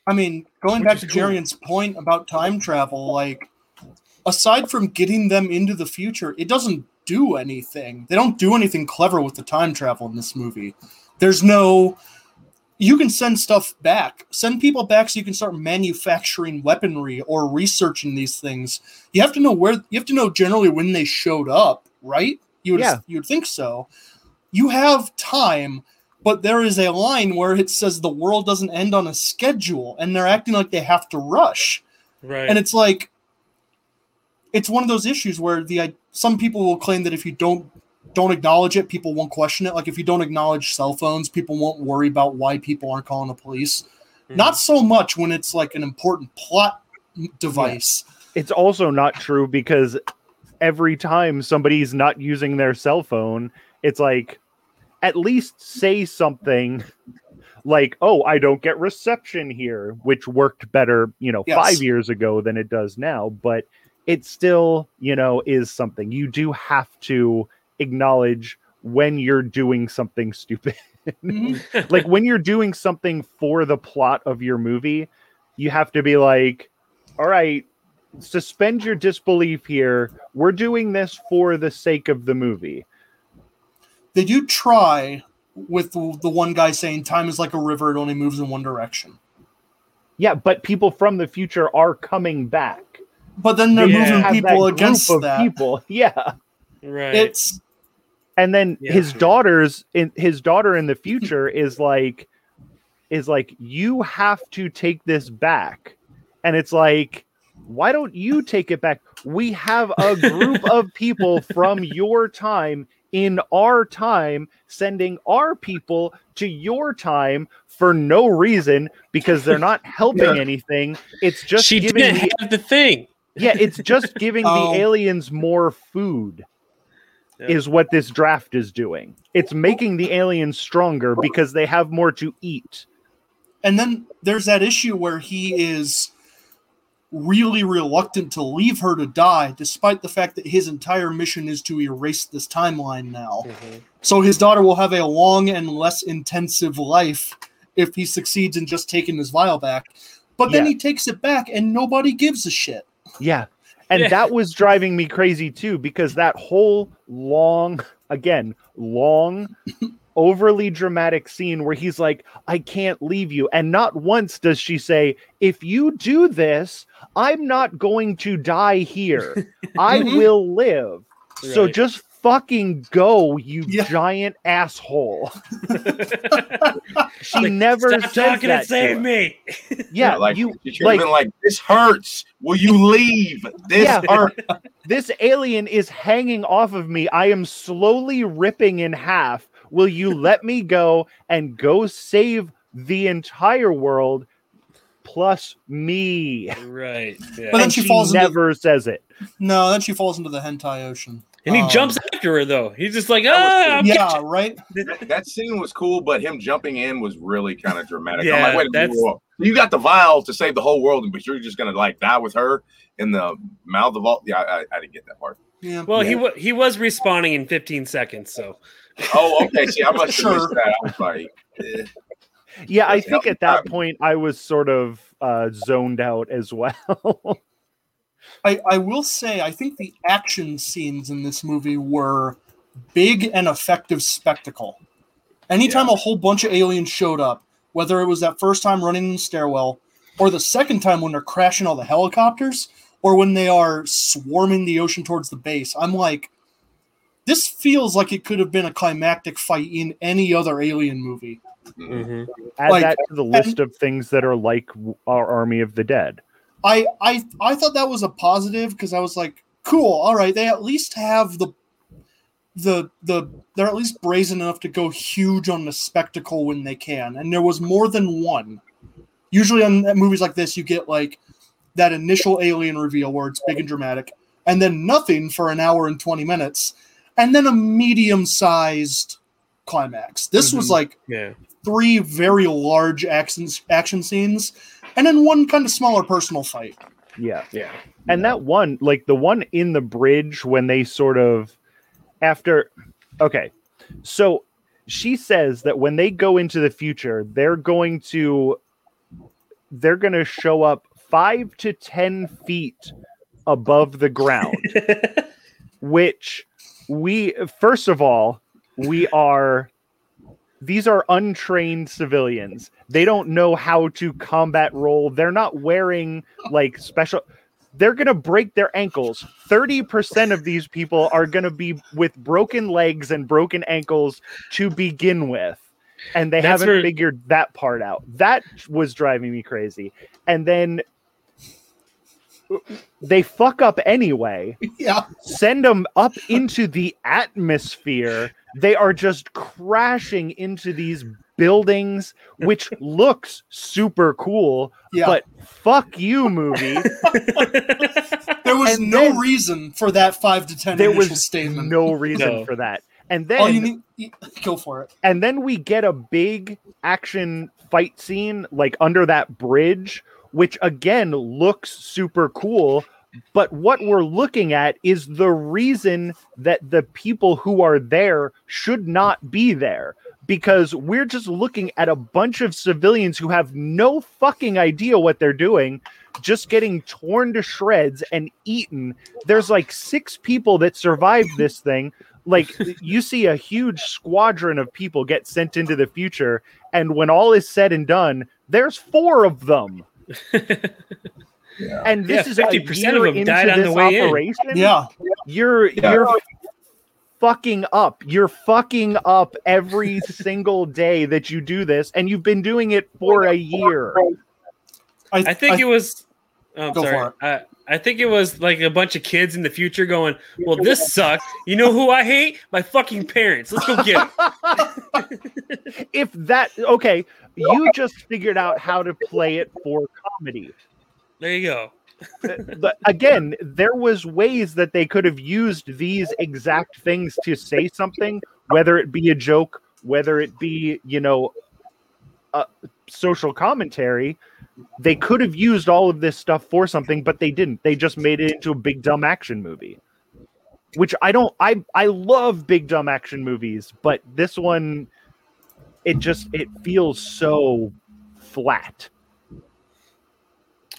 I mean, going Which back to cool. Jarian's point about time travel, like aside from getting them into the future, it doesn't do anything. They don't do anything clever with the time travel in this movie. There's no you can send stuff back. Send people back so you can start manufacturing weaponry or researching these things. You have to know where you have to know generally when they showed up, right? You would Yeah. you would think so. You have time but there is a line where it says the world doesn't end on a schedule and they're acting like they have to rush. Right. and it's like it's one of those issues where the I- some people will claim that if you don't don't acknowledge it people won't question it. Like if you don't acknowledge cell phones people won't worry about why people aren't calling the police. Mhm. not so much when it's like an important plot device. It's also not true because every time somebody's not using their cell phone, it's like at least say something like, "Oh, I don't get reception here," which worked better, you know, Yes. 5 years ago than it does now, but it still, you know, is something. You do have to acknowledge when you're doing something stupid. Mhm. like when you're doing something for the plot of your movie, you have to be like, all right, suspend your disbelief here. We're doing this for the sake of the movie. They do try with the, the one guy saying time is like a river it only moves in one direction Yeah, but people from the future are coming back. but then they're Yeah. moving Have that people group against of that people. Yeah. right. it's and then Yeah. his daughters in his daughter in the future is like is like you have to take this back and it's like why don't you take it back we have a group of people from your time in our time sending our people to your time for no reason because they're not helping anything it's just she giving didn't the, have the thing. yeah it's just giving Oh. the aliens more food Yeah. is what this draft is doing. It's making the aliens stronger because they have more to eat. And then there's that issue where he is really reluctant to leave her to die, despite the fact that his entire mission is to erase this timeline now. Mhm. So his daughter will have a long and less intensive life if he succeeds in just taking his vial back. But then Yeah. he takes it back and nobody gives a shit. Yeah. And Yeah. that was driving me crazy too, because that whole long, again, long, overly dramatic scene where he's like, I can't leave you. And not once does she say, If you do this, I'm not going to die here. I Mhm. will live. So just fucking go, you Yeah. giant asshole. she Like, never Stop says talking that and to save her. me. Yeah, like you like been like, "This hurts. Will you leave? This Yeah. hurts." this alien is hanging off of me. I am slowly ripping in half. Will you let me go and go save the entire world plus me? Right. Yeah. But then and she she, falls into- never says it. No, then she falls into the hentai ocean. and he Um, jumps after her though. He's just like, That ah, cool. I'm Yeah, catching-" right. that, that scene was cool, but him jumping in was really kind of dramatic. I'm Yeah, like, wait a minute, you got the vial to save the whole world, but you're just gonna like die with her in the mouth of all. Yeah, I, I didn't get that part. Yeah. Well, he Yeah. wa he was respawning in 15 seconds, so Oh, okay. See, I must have Sure. missed that. I was like, eh. Yeah, I think at that point I was sort of uh, zoned out as well. I, I will say, I think the action scenes in this movie were big and effective spectacle. Anytime a whole bunch of aliens showed up, whether it was that first time running in the stairwell, or the second time when they're crashing all the helicopters, or when they are swarming the ocean towards the base, I'm like, this feels like it could have been a climactic fight in any other alien movie. mm. Add Like, that to the list of things that are like our Army of the Dead. I I I thought that was a positive because I was like, cool, all right, they at least have the the the they're at least brazen enough to go huge on the spectacle when they can, and there was more than one. Usually on movies like this, you get like that initial alien reveal where it's big and dramatic, and then nothing for an hour and twenty minutes, and then a medium-sized climax. This was Mhm. like yeah. three very large action action scenes, and then one kind of smaller personal fight. Yeah. Yeah. And that one, like the one in the bridge when they sort of after okay. So she says that when they go into the future, they're going to they're going to show up 5 to 10 feet above the ground, which we first of all, we are these are untrained civilians. They don't know how to combat roll. They're not wearing like special they're going to break their ankles. 30% of these people are going to be with broken legs and broken ankles to begin with. And they That's haven't where- figured that part out. That was driving me crazy. And then they fuck up anyway Yeah, send them up into the atmosphere. They are just crashing into these buildings, which looks super cool. yeah. But fuck you, movie. there was and no then- reason for that five to ten there initial was statement. no reason No. for that. And All you then, need, go for it. and then we get a big action fight scene like under that bridge, which again looks super cool. But what we're looking at is the reason that the people who are there should not be there. Because we're just looking at a bunch of civilians who have no fucking idea what they're doing, just getting torn to shreds and eaten. There's like six people that survived this thing. Like you see a huge squadron of people get sent into the future, and when all is said and done, there's four of them. Yeah. And this Yeah, is 50% of them died on the this way in. operation. Yeah, You're Yeah. you're fucking up. You're fucking up every single day that you do this, and you've been doing it for a year. I think it was. Oh, I'm Go sorry. for it. I, I think it was like a bunch of kids in the future going, "Well, this sucks. You know who I hate? My fucking parents. Let's go get 'em." If that okay, you just figured out how to play it for comedy. There you go. but again, there was ways that they could have used these exact things to say something, whether it be a joke, whether it be you know, a social commentary. They could have used all of this stuff for something, but they didn't. They just made it into a big dumb action movie. Which I don't. I I love big dumb action movies, but this one, it just it feels so flat.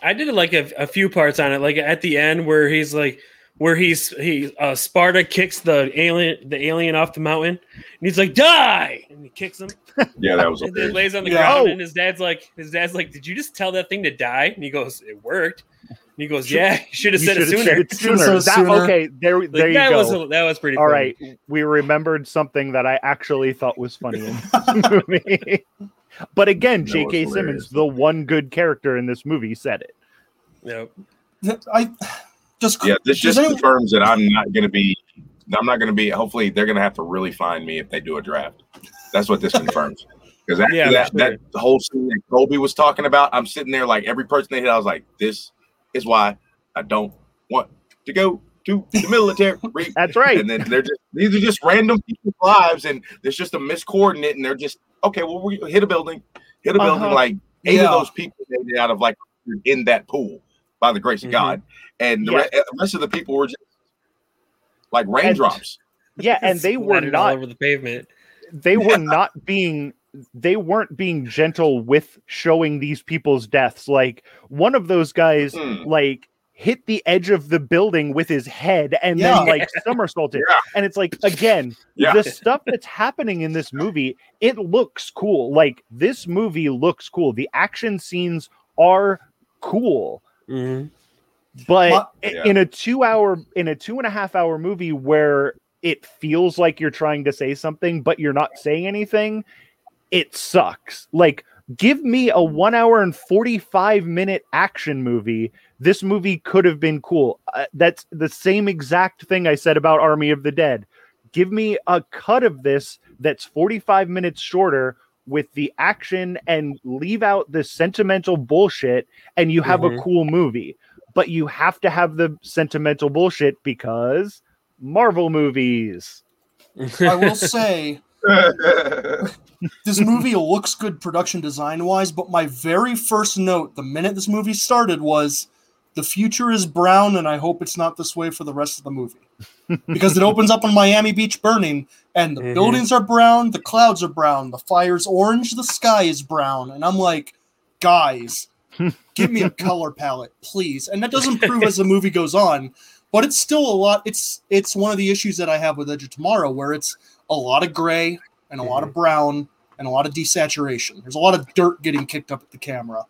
I did like a, a few parts on it, like at the end where he's like, where he's he uh, Sparta kicks the alien the alien off the mountain, and he's like, "Die!" and he kicks him, Yeah, that was and then hilarious. lays on the Yeah. ground, Oh. and his dad's like, his dad's like, "Did you just tell that thing to die?" And he goes, "It worked." And he goes, "Yeah, you should have said it sooner." said it sooner. said it That- sooner. okay, there, Like, there you that go. was that was pretty. All funny. right, we remembered something that I actually thought was funny in this movie. but again, J.K. Simmons, the one good character in this movie, said it. Yep. I just Yeah, this just confirms that I'm not going to be. I'm not going to be. Hopefully, they're going to have to really find me if they do a draft. That's what this confirms. Because after Yeah, that, sure. that whole scene that Colby was talking about, I'm sitting there like every person they hit. I was like, this is why I don't want to go to the military. That's right. And then they're just these are just random people's lives, and there's just a miscoordinate, and they're just okay. Well, we hit a building, hit a building. Uh-huh. Like eight Yeah. of those people made it out of like in that pool by the grace of God, and the, Yeah. re- the rest of the people were just like raindrops. Yeah, and they were Splattered all not over the pavement. they were not being they weren't being gentle with showing these people's deaths like one of those guys Hmm. like hit the edge of the building with his head and Yeah. then like somersaulted Yeah. and it's like again Yeah. the stuff that's happening in this movie it looks cool like this movie looks cool the action scenes are cool Mhm. but Ma- Yeah. in a two hour in a two and a half hour movie where it feels like you're trying to say something but you're not saying anything it sucks like give me a one hour and 45 minute action movie this movie could have been cool uh, that's the same exact thing i said about army of the dead give me a cut of this that's 45 minutes shorter with the action and leave out the sentimental bullshit and you have Mhm. a cool movie but you have to have the sentimental bullshit because marvel movies I will say this movie looks good production design wise, but my very first note the minute this movie started was the future is brown, and I hope it's not this way for the rest of the movie. Because it opens up on Miami Beach burning, and the Mhm. buildings are brown, the clouds are brown, the fire's orange, the sky is brown. And I'm like, guys, give me a color palette, please. And that doesn't prove as the movie goes on, but it's still a lot. It's it's one of the issues that I have with Edge of Tomorrow, where it's a lot of gray and a lot of brown and a lot of desaturation. There's a lot of dirt getting kicked up at the camera.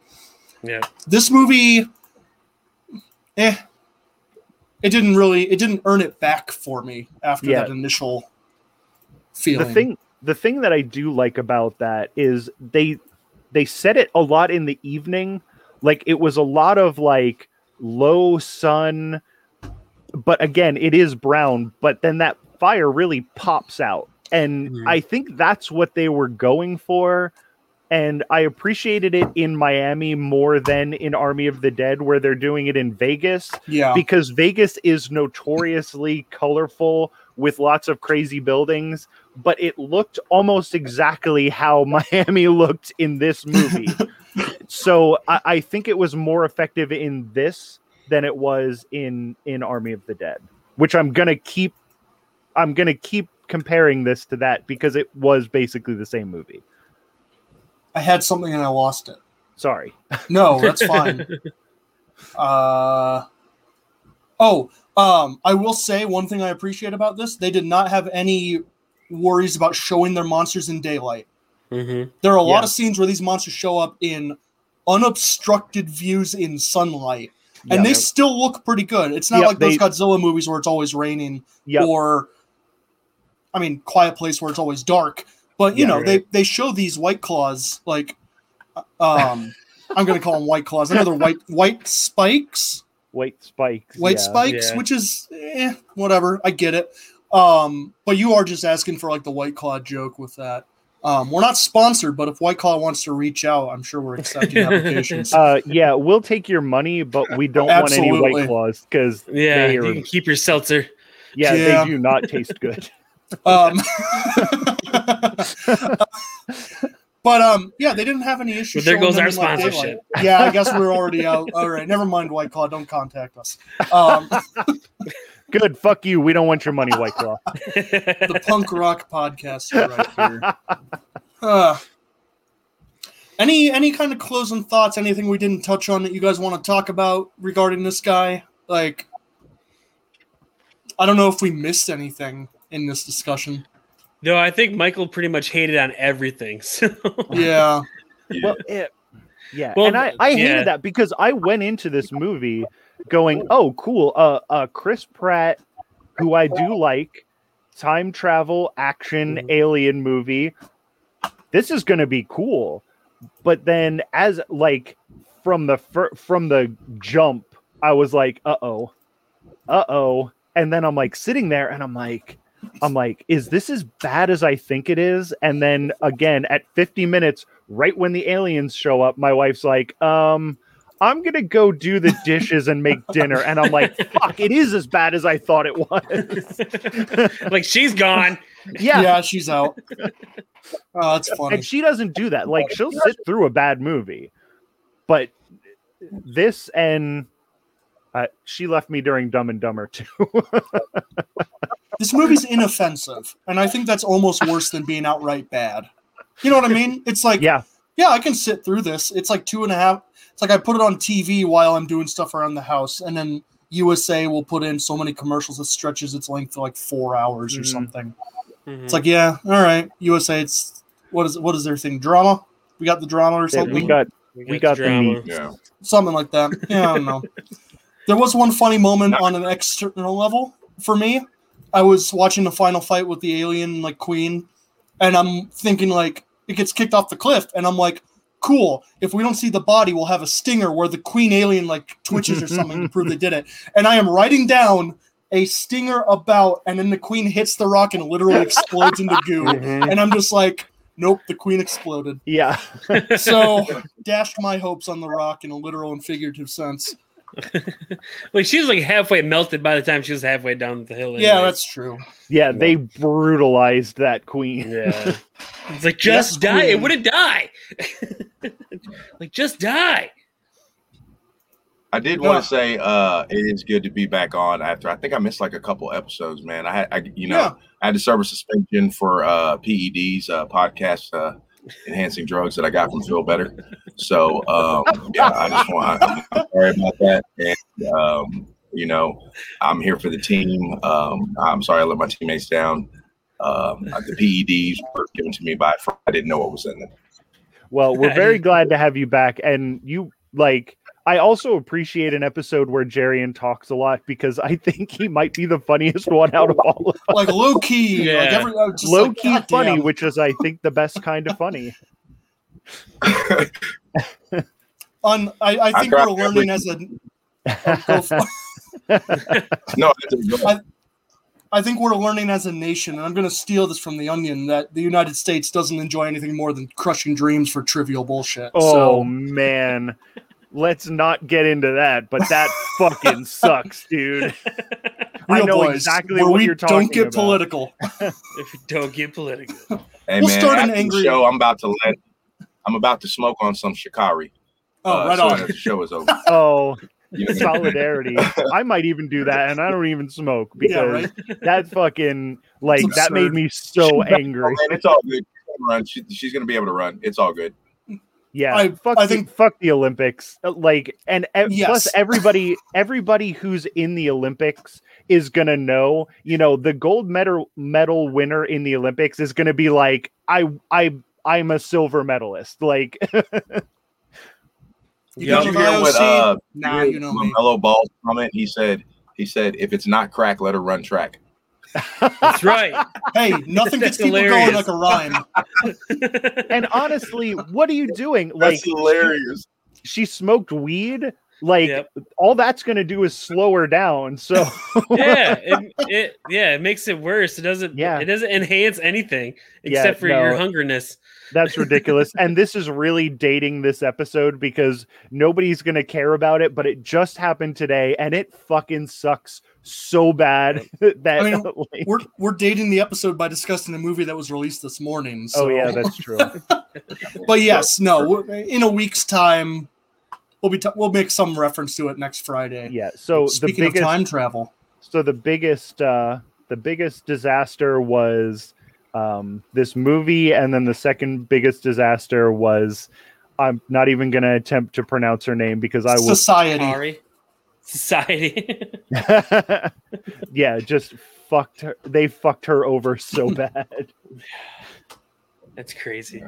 Yeah. This movie, eh, it didn't really, it didn't earn it back for me after Yeah. that initial feeling. the thing the thing that i do like about that is they they set it a lot in the evening like it was a lot of like low sun but again it is brown but then that fire really pops out and Mhm. i think that's what they were going for and i appreciated it in miami more than in army of the dead where they're doing it in vegas yeah, because Vegas is notoriously colorful with lots of crazy buildings, but it looked almost exactly how Miami looked in this movie. so I, I think it was more effective in this than it was in in Army of the Dead, which I'm gonna keep. I'm gonna keep comparing this to that because it was basically the same movie. I had something and I lost it. Sorry. No, that's fine. uh, oh, um, I will say one thing I appreciate about this: they did not have any worries about showing their monsters in daylight. hmm There are a lot of scenes where these monsters show up in unobstructed views in sunlight, and Yeah. they still look pretty good. It's not Yep, like those they- Godzilla movies where it's always raining, Yep. or I mean, Quiet Place where it's always dark. But you Yeah, know, right. they they show these white claws like, um, I'm gonna call them white claws. I know they're white white spikes, White spikes. white yeah. spikes, Yeah. which is eh, whatever. I get it. Um, but you are just asking for like the white claw joke with that. Um, we're not sponsored, but if White Claw wants to reach out, I'm sure we're accepting applications. Uh, yeah, we'll take your money, but we don't want any white claws because Yeah, they you are can keep your seltzer. Yeah, Yeah. they do not taste good. Um, but um, yeah, they didn't have any issues. But there goes our in, like, daylight. sponsorship. Yeah, I guess we're already out. All right, never mind, White Claw. Don't contact us. Um, Good, fuck you. We don't want your money, White Claw. the punk rock podcast right here. Uh, any any kind of closing thoughts? Anything we didn't touch on that you guys want to talk about regarding this guy? Like, I don't know if we missed anything in this discussion. No, I think Michael pretty much hated on everything. So Yeah, Well, it, yeah, Well, and I, I hated yeah. that because I went into this movie going, "Oh, cool, uh, uh, Chris Pratt, who I do like, time travel action Mhm. alien movie. This is going to be cool." But then, as like from the fir- from the jump, I was like, "Uh oh, uh oh," and then I'm like sitting there, and I'm like. I'm like, is this as bad as I think it is? And then again, at 50 minutes, right when the aliens show up, my wife's like, um, I'm gonna go do the dishes and make dinner. And I'm like, fuck, it is as bad as I thought it was. like she's gone. yeah, yeah. she's out. Oh, that's funny. And she doesn't do that. Like she'll sit through a bad movie. But this and uh, she left me during Dumb and Dumber too. This movie's inoffensive, and I think that's almost worse than being outright bad. You know what I mean? It's like, yeah. yeah, I can sit through this. It's like two and a half. It's like I put it on TV while I'm doing stuff around the house, and then USA will put in so many commercials that stretches its length to like four hours or Mhm. something. Mhm. It's like, yeah, all right, USA. It's what is what is their thing? Drama? We got the drama or Yeah, something. we got we got the meat. Yeah. something like that. Yeah, I don't know. there was one funny moment on an external level for me. I was watching the final fight with the alien like queen, and I'm thinking like it gets kicked off the cliff, and I'm like, cool. If we don't see the body, we'll have a stinger where the queen alien like twitches or something to prove they did it. And I am writing down a stinger about, and then the queen hits the rock and literally explodes into goo. Mm-hmm. And I'm just like, nope, the queen exploded. Yeah. So dashed my hopes on the rock in a literal and figurative sense. Like she was like halfway melted by the time she was halfway down the hill. Yeah, that's true. Yeah, they brutalized that queen. yeah. It's like Yes, just die. It wouldn't die. like just die. I did Yeah. want to say uh, it is good to be back on after I think I missed like a couple episodes, man. I had, I, you know, Yeah. I had to serve a suspension for uh, PEDs, uh, podcast uh, enhancing drugs that I got from Feel Better. So um, yeah, I just want I'm, I'm sorry about that, and um, you know, I'm here for the team. Um, I'm sorry I let my teammates down. Um, the PEDs were given to me by. I didn't know what was in them. Well, we're very glad to have you back. And you like I also appreciate an episode where Jarian talks a lot because I think he might be the funniest one out of all of us. Like low key, like Yeah. every uh, just Low like, key goddamn. funny, which is I think the best kind of funny. On, I, I think tried we're learning as a. No, I. I- I think we're learning as a nation, and I'm going to steal this from the Onion that the United States doesn't enjoy anything more than crushing dreams for trivial bullshit. Oh so man. Let's not get into that, but that fucking sucks, dude. I know boys, exactly what we you're talking about. don't get about. political. If you don't get political. Hey We'll man, start an angry- the show, I'm about to let. I'm about to smoke on some Sha'Carri. Oh, uh, right so on. that The show is over. Oh, You know? solidarity. I might even do that, and I don't even smoke Yeah, because right. that fucking like that made me so angry. Oh, it's all good. Run. She, she's gonna be able to run. It's all good. Yeah, I- fuck. I the, think- fuck the Olympics. Uh, Like, and e- plus everybody, everybody who's in the Olympics is gonna know. You know, the gold medal medal winner in the Olympics is gonna be like, I, I, I'm a silver medalist. Like, You Yeah. go Did you hear what uh, Nah, you know me. Mellow Ball's comment? He said. He said, "If it's not crack, let her run track." That's right. Hey, nothing gets That's people going like a rhyme. and honestly, what are you doing? Like, That's hilarious. she smoked weed. Like, Yep. all that's gonna do is slow her down. So, yeah, it, it yeah, it makes it worse. It doesn't Yeah. it doesn't enhance anything Yeah, except for no. your hungerness. That's ridiculous. and this is really dating this episode because nobody's going to care about it, but it just happened today and it fucking sucks so bad that I mean, like- We're we're dating the episode by discussing the movie that was released this morning. So. Oh yeah, that's true. But yes, no. In a week's time, we'll be t- we'll make some reference to it next Friday. Yeah. So the Speaking biggest of time travel, so the biggest uh the biggest disaster was um, this movie, and then the second biggest disaster was I'm not even going to attempt to pronounce her name because I was Society. Sorry. Society. yeah, just fucked her. They fucked her over so bad. That's crazy.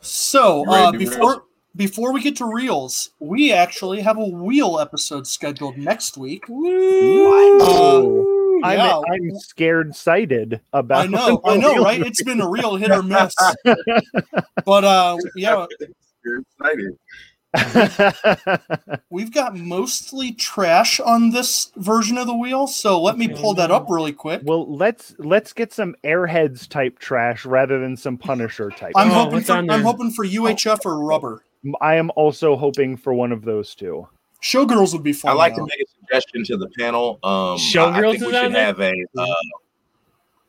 So uh, before before we get to reels, we actually have a wheel episode scheduled next week. Woo! I'm, yeah. I'm scared sighted about. I know, I know, right? It's been a real hit or miss. But uh, yeah, You're excited. we've got mostly trash on this version of the wheel. So let me pull that up really quick. well, let's let's get some Airheads type trash rather than some Punisher type. I'm Oh, hoping for I'm hoping for UHF or rubber. I am also hoping for one of those two. Showgirls would be fun. I like though. to make a suggestion to the panel. Um, Showgirls I, I think we should on there? have a uh,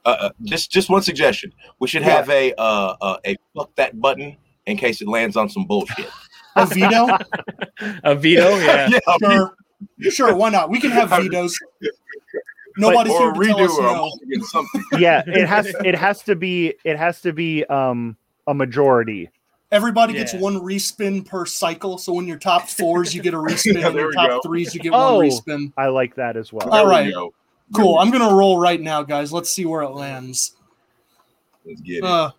uh, uh, just just one suggestion. We should Yeah. have a uh, uh, a fuck that button in case it lands on some bullshit. a veto. A veto, yeah. Sure, sure. Why not? We can have vetoes. Nobody's or here to tell us or no. something. Yeah, it has it has to be it has to be um a majority. Everybody gets one respin per cycle. So when your top fours, you get a respin, Yeah, and there your we top go. threes, you get Oh. one respin. I like that as well. All right. We go. Cool. I'm gonna roll right now, guys. Let's see where it lands. Let's get it. Uh,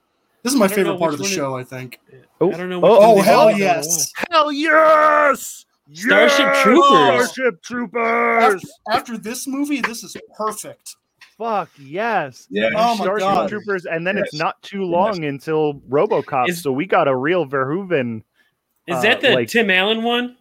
this is my favorite part of the one it- show. I think. Oh, I don't know. oh, which one Oh these hell are. yes! Hell yes! Starship Yes! Troopers. Starship Troopers! After, after this movie, this is perfect. Fuck yes! Yeah. Oh my Starship God. Troopers, and then it's not too long until RoboCop, Is- so we got a real Verhoeven. Is Uh, that the like- Tim Allen one?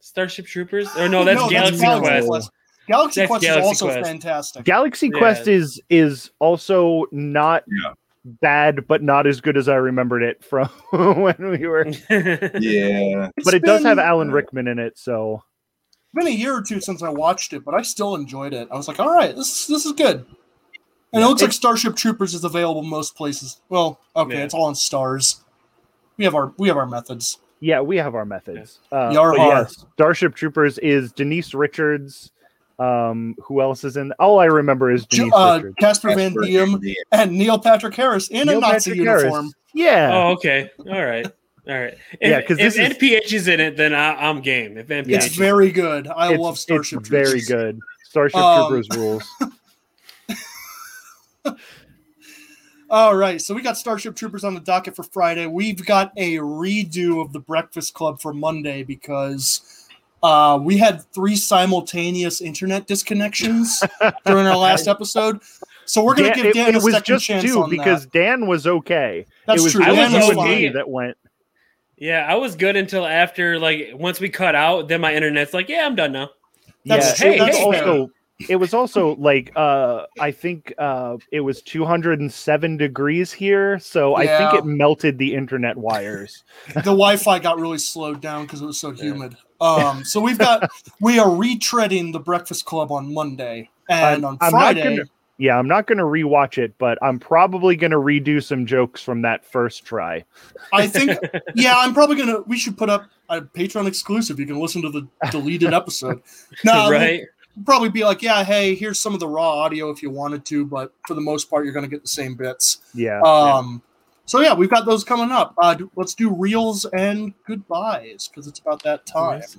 Starship Troopers? Or no, that's No, Galaxy Galaxy Quest. Quest. Galaxy That's Quest Galaxy is also Quest. fantastic. Galaxy Yeah. Quest is is also not Yeah. bad, but not as good as I remembered it from when we were. Yeah. It's But it does have Alan Rickman in it, so been a year or two since I watched it, but I still enjoyed it. I was like, all right, this this is good. And it looks like Starship Troopers is available most places. Well, okay, Yeah. it's all on stars. We have our we have our methods. yeah, we have our methods. Uh, Yar yes, Starship Troopers is Denise Richards. Um, who else is in? All I remember is Ju- Denise Uh, Richards. Casper Van Casper Dien and Neil Patrick Harris in Neil a Nazi Patrick Harris. uniform. Yeah, oh, okay. All right. All right. If, Yeah, 'cause if this is- NPH is in it, then I, I'm game. If NPH Yeah. It's very good. I it's, love Starship Troopers. it's Troopers. very good. Starship Um, Troopers rules. All right, so we got Starship Troopers on the docket for Friday. We've got a redo of the Breakfast Club for Monday because uh, we had three simultaneous internet disconnections during our last episode. So we're going to Dan- give it, Dan it a was second just chance two on because that. Dan was okay. That's it was true. I just was you was and me okay. that went. Yeah, I was good until after like once we cut out, then my internet's like, yeah, I'm done now. That's yeah, true. it That's was also it was also like uh I think uh it was 207 degrees here, so I think it melted the internet wires. the Wi-Fi got really slowed down because it was so humid. Um, so we've got we are retreading the Breakfast Club on Monday, and I'm- on I'm not Friday, gonna- Yeah, I'm not going to rewatch it, but I'm probably going to redo some jokes from that first try. I think, yeah, I'm probably gonna. We should put up a Patreon exclusive. You can listen to the deleted episode. No, right? we'll probably be like, yeah, hey, here's some of the raw audio if you wanted to, but for the most part, you're gonna get the same bits. Yeah. Um, so yeah, we've got those coming up. Uh, d- let's do reels and goodbyes because it's about that time. Nice.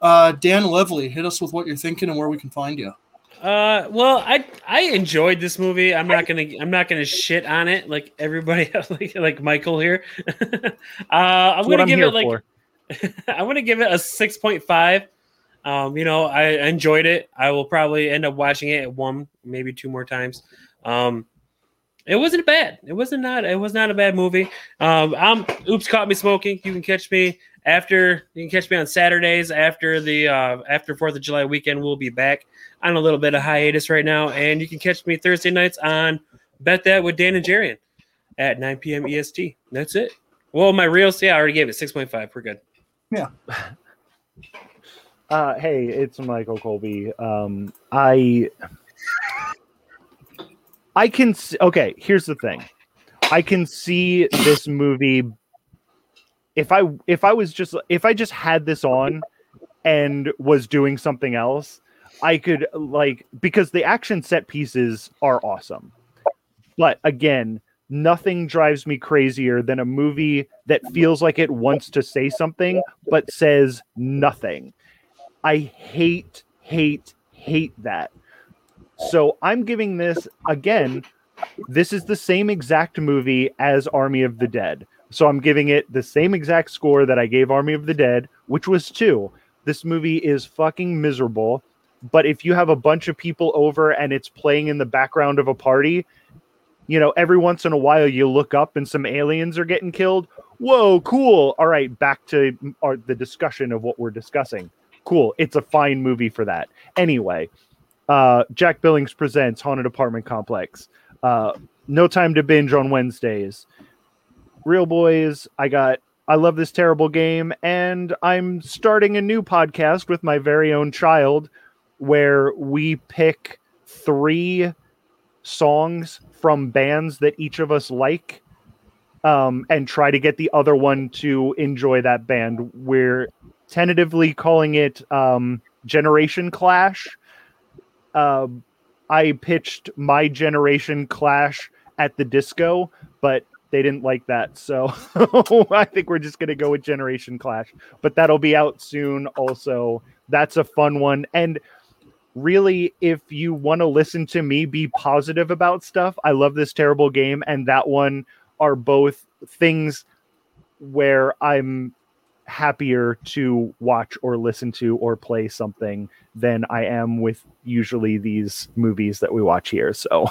Uh, Dan Levely, hit us with what you're thinking and where we can find you. Uh, well, I I enjoyed this movie. I'm not gonna I'm not gonna shit on it like everybody else, like, like Michael here. uh, I'm gonna I'm give it like. I'm gonna give it a six point five. Um, you know, I enjoyed it. I will probably end up watching it one, maybe two more times. Um, it wasn't bad. It wasn't not. It was not a bad movie. Um, I'm oops caught me smoking. You can catch me after. You can catch me on Saturdays after the uh, after Fourth of July weekend. We'll be back on a little bit of hiatus right now, and you can catch me Thursday nights on Bet That with Dan and Jarian at 9 p.m. EST. That's it. Well, my real yeah, I already gave it 6.5. We're good. Yeah. Uh, hey, it's Michael Colby. Um, I, I can. s- Okay, here's the thing. I can see this movie. If I if I was just if I just had this on and was doing something else, I could like because the action set pieces are awesome. But again, nothing drives me crazier than a movie that feels like it wants to say something but says nothing. I hate, hate, hate that. So I'm giving this again. This is the same exact movie as Army of the Dead. So I'm giving it the same exact score that I gave Army of the Dead, which was two. This movie is fucking miserable. But if you have a bunch of people over and it's playing in the background of a party, you know, every once in a while you look up and some aliens are getting killed. Whoa, cool. All right, back to our, the discussion of what we're discussing. Cool. It's a fine movie for that. Anyway, uh, Jack Billings presents Haunted Apartment Complex. Uh, no time to binge on Wednesdays. Reel boys, I got I love this terrible game, and I'm starting a new podcast with my very own child where we pick three songs from bands that each of us like um, and try to get the other one to enjoy that band. We're tentatively calling it um, Generation Clash. Um, I pitched my Generation Clash at the disco, but they didn't like that. So I think we're just going to go with Generation Clash, but that'll be out soon. Also, that's a fun one. And really, if you want to listen to me be positive about stuff, I love this terrible game. And that one are both things where I'm happier to watch or listen to or play something than I am with usually these movies that we watch here. So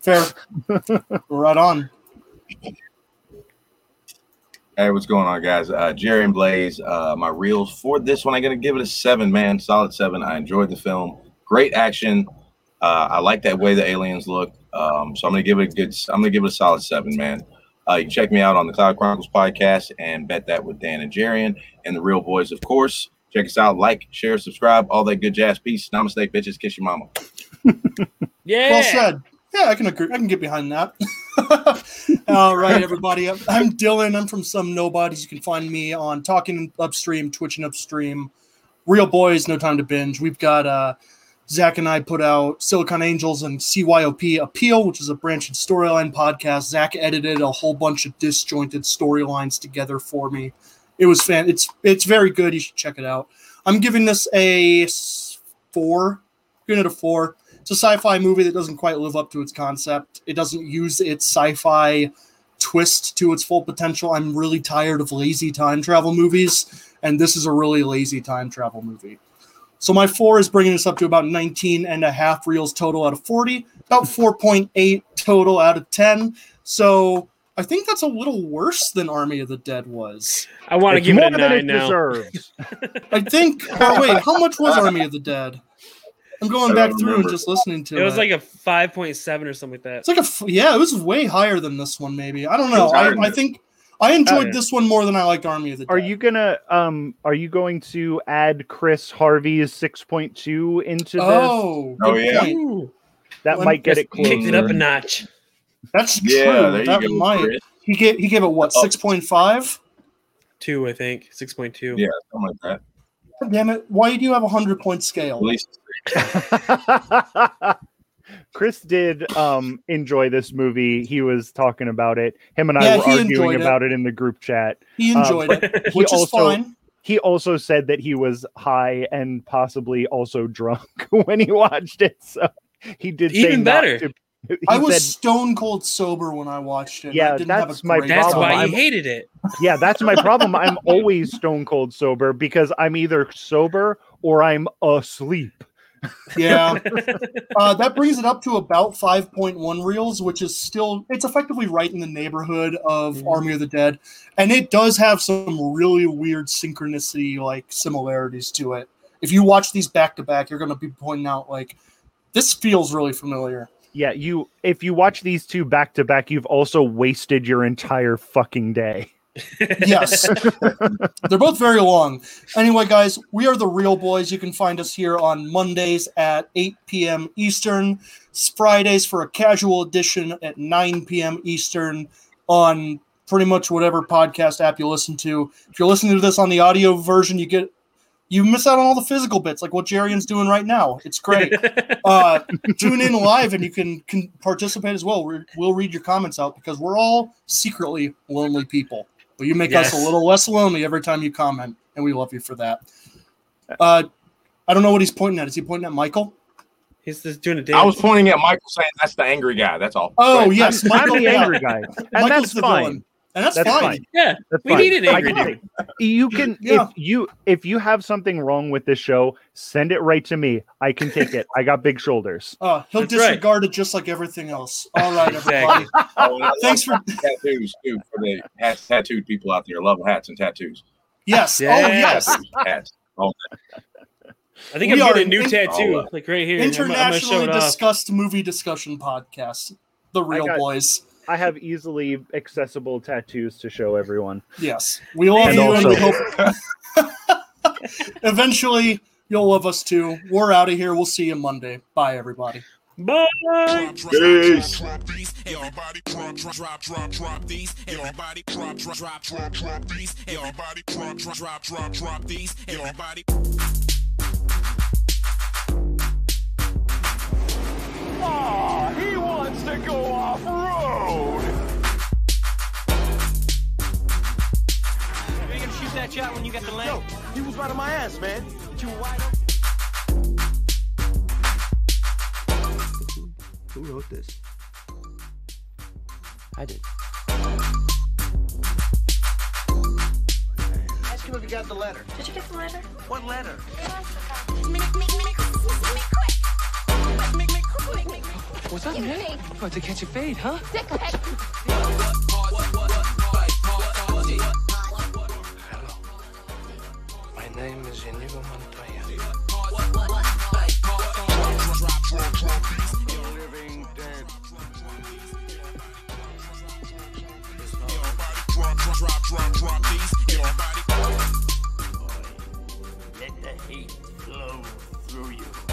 Fair. right on. Hey, what's going on, guys? Uh, Jerry and Blaze, uh, my reels for this one, I'm going to give it a seven, man. Solid seven. I enjoyed the film. Great action. Uh, I like that way the aliens look. Um, so I'm going to give it a good, I'm going to give it a solid seven, man. Uh, you can check me out on the Cloud Chronicles podcast and bet that with Dan and Jarian and the Reel Boys, of course. Check us out, like, share, subscribe, all that good jazz. Peace. Namaste, bitches. Kiss your mama. Yeah. Well said. Yeah, I can agree. I can get behind that. All right, everybody. I'm, Dylan. I'm from Some Nobodies. You can find me on Talking Upstream, Twitching Upstream, Reel Boys, No Time to Binge. We've got uh, Zach and I put out Silicon Angels and CYOP Appeal, which is a branch storyline podcast. Zach edited a whole bunch of disjointed storylines together for me. It was fan. It's it's very good. You should check it out. I'm giving this a four. Giving it a four. It's a sci-fi movie that doesn't quite live up to its concept. It doesn't use its sci-fi twist to its full potential. I'm really tired of lazy time travel movies, and this is a really lazy time travel movie. So my four is bringing us up to about 19 and a half reels total out of 40, about 4.8 total out of 10. So I think that's a little worse than Army of the Dead was. I want to It's give it a more than nine it now. deserves. I think. Oh wait, how much was Army of the Dead? I'm going back don't through and just listening to it. It was like a five point seven or something like that. It's like a yeah, it was way higher than this one. Maybe I don't know. I, I think I enjoyed Uh, this one more than I liked Army of the Dead. Are you gonna um are you going to add Chris Harvey's 6.2 into this? Oh, Oh, yeah. point. Ooh, that Well, might get it closer. kicked it up a notch. That's Yeah, true. there you that go, might. Chris. He gave he gave it what Oh. six point five. Two, I think. Six point two. Yeah, something like that. Damn it! Why do you have a hundred point At scale? least Chris did um enjoy this movie. He was talking about it. Him and I Yeah, were arguing it. about it in the group chat. He Um, enjoyed but it, he which is also- fine. He also said that he was high and possibly also drunk when he watched it. So he did say Even not better. to- I was said- stone cold sober when I watched it. Yeah, I didn't that's have a my great That's problem. why time. you hated it. yeah, that's my problem. I'm always stone cold sober because I'm either sober or I'm asleep. Yeah, uh, that brings it up to about 5.1 reels, which is still it's effectively right in the neighborhood of Mhm. Army of the Dead, and it does have some really weird synchronicity like similarities to it. If you watch these back to back, you're going to be pointing out like this feels really familiar. Yeah, you if you watch these two back to back, you've also wasted your entire fucking day. Yes, they're both very long. Anyway, guys, we are the Reel Boys. You can find us here on Mondays at 8 p.m. Eastern, Fridays for a casual edition at 9 p.m. Eastern on pretty much whatever podcast app you listen to. If you're listening to this on the audio version, you get you miss out on all the physical bits, like what Jarian's doing right now. It's great. uh, tune in live and you can, can participate as well. We're, we'll read your comments out because we're all secretly lonely people. But you make us a little less lonely every time you comment, and we love you for that. Uh, I don't know what he's pointing at. Is he pointing at Michael? He's just doing a dance. I was pointing at Michael saying that's the angry guy. That's all. Oh, Go yes, I'm Michael. the yeah. angry guy, and Michael's that's the fine. villain. And that's, That's fine. fine. yeah, That's we fine. need an angry dude. You can Yeah. if you if you have something wrong with this show, send it right to me. I can take it. I got big shoulders. Uh, he'll That's right. disregard it just like everything else. All right, everybody. Oh, and I love Thanks for tattoos too for the hats, tattooed people out there. Love hats and tattoos. yes. Oh Yes. yes. Tattoos, hats. Oh, I think We I'm getting a new in- tattoo, Oh, uh, like right here. I'm I'm gonna Internationally off. discussed movie discussion podcast. The real got- boys. I have easily accessible tattoos to show everyone. Yes. We love And you and we hope eventually you'll love us too. We're out of here. We'll see you Monday. Bye everybody. Bye. Drop, drop, Peace. drop, drop. Everybody drop, drop, drop, drop, drop these. Everybody drop, drop, drop, drop, drop these. Everybody drop, drop, drop, drop, drop these. Everybody. Ah, he wants to go off road. You ain't gonna shoot that shot when you got the land. He was right on my ass, man. You wide Who wrote this? I did. Ask him if he got the letter. Did you get the letter? What letter? What's up, You man? fake. About to catch a fade, huh? Sick heck. Hello. My name is Inigo Montoya. Drop, drop, drop, drop, drop these. Everybody. Let the hate flow through you.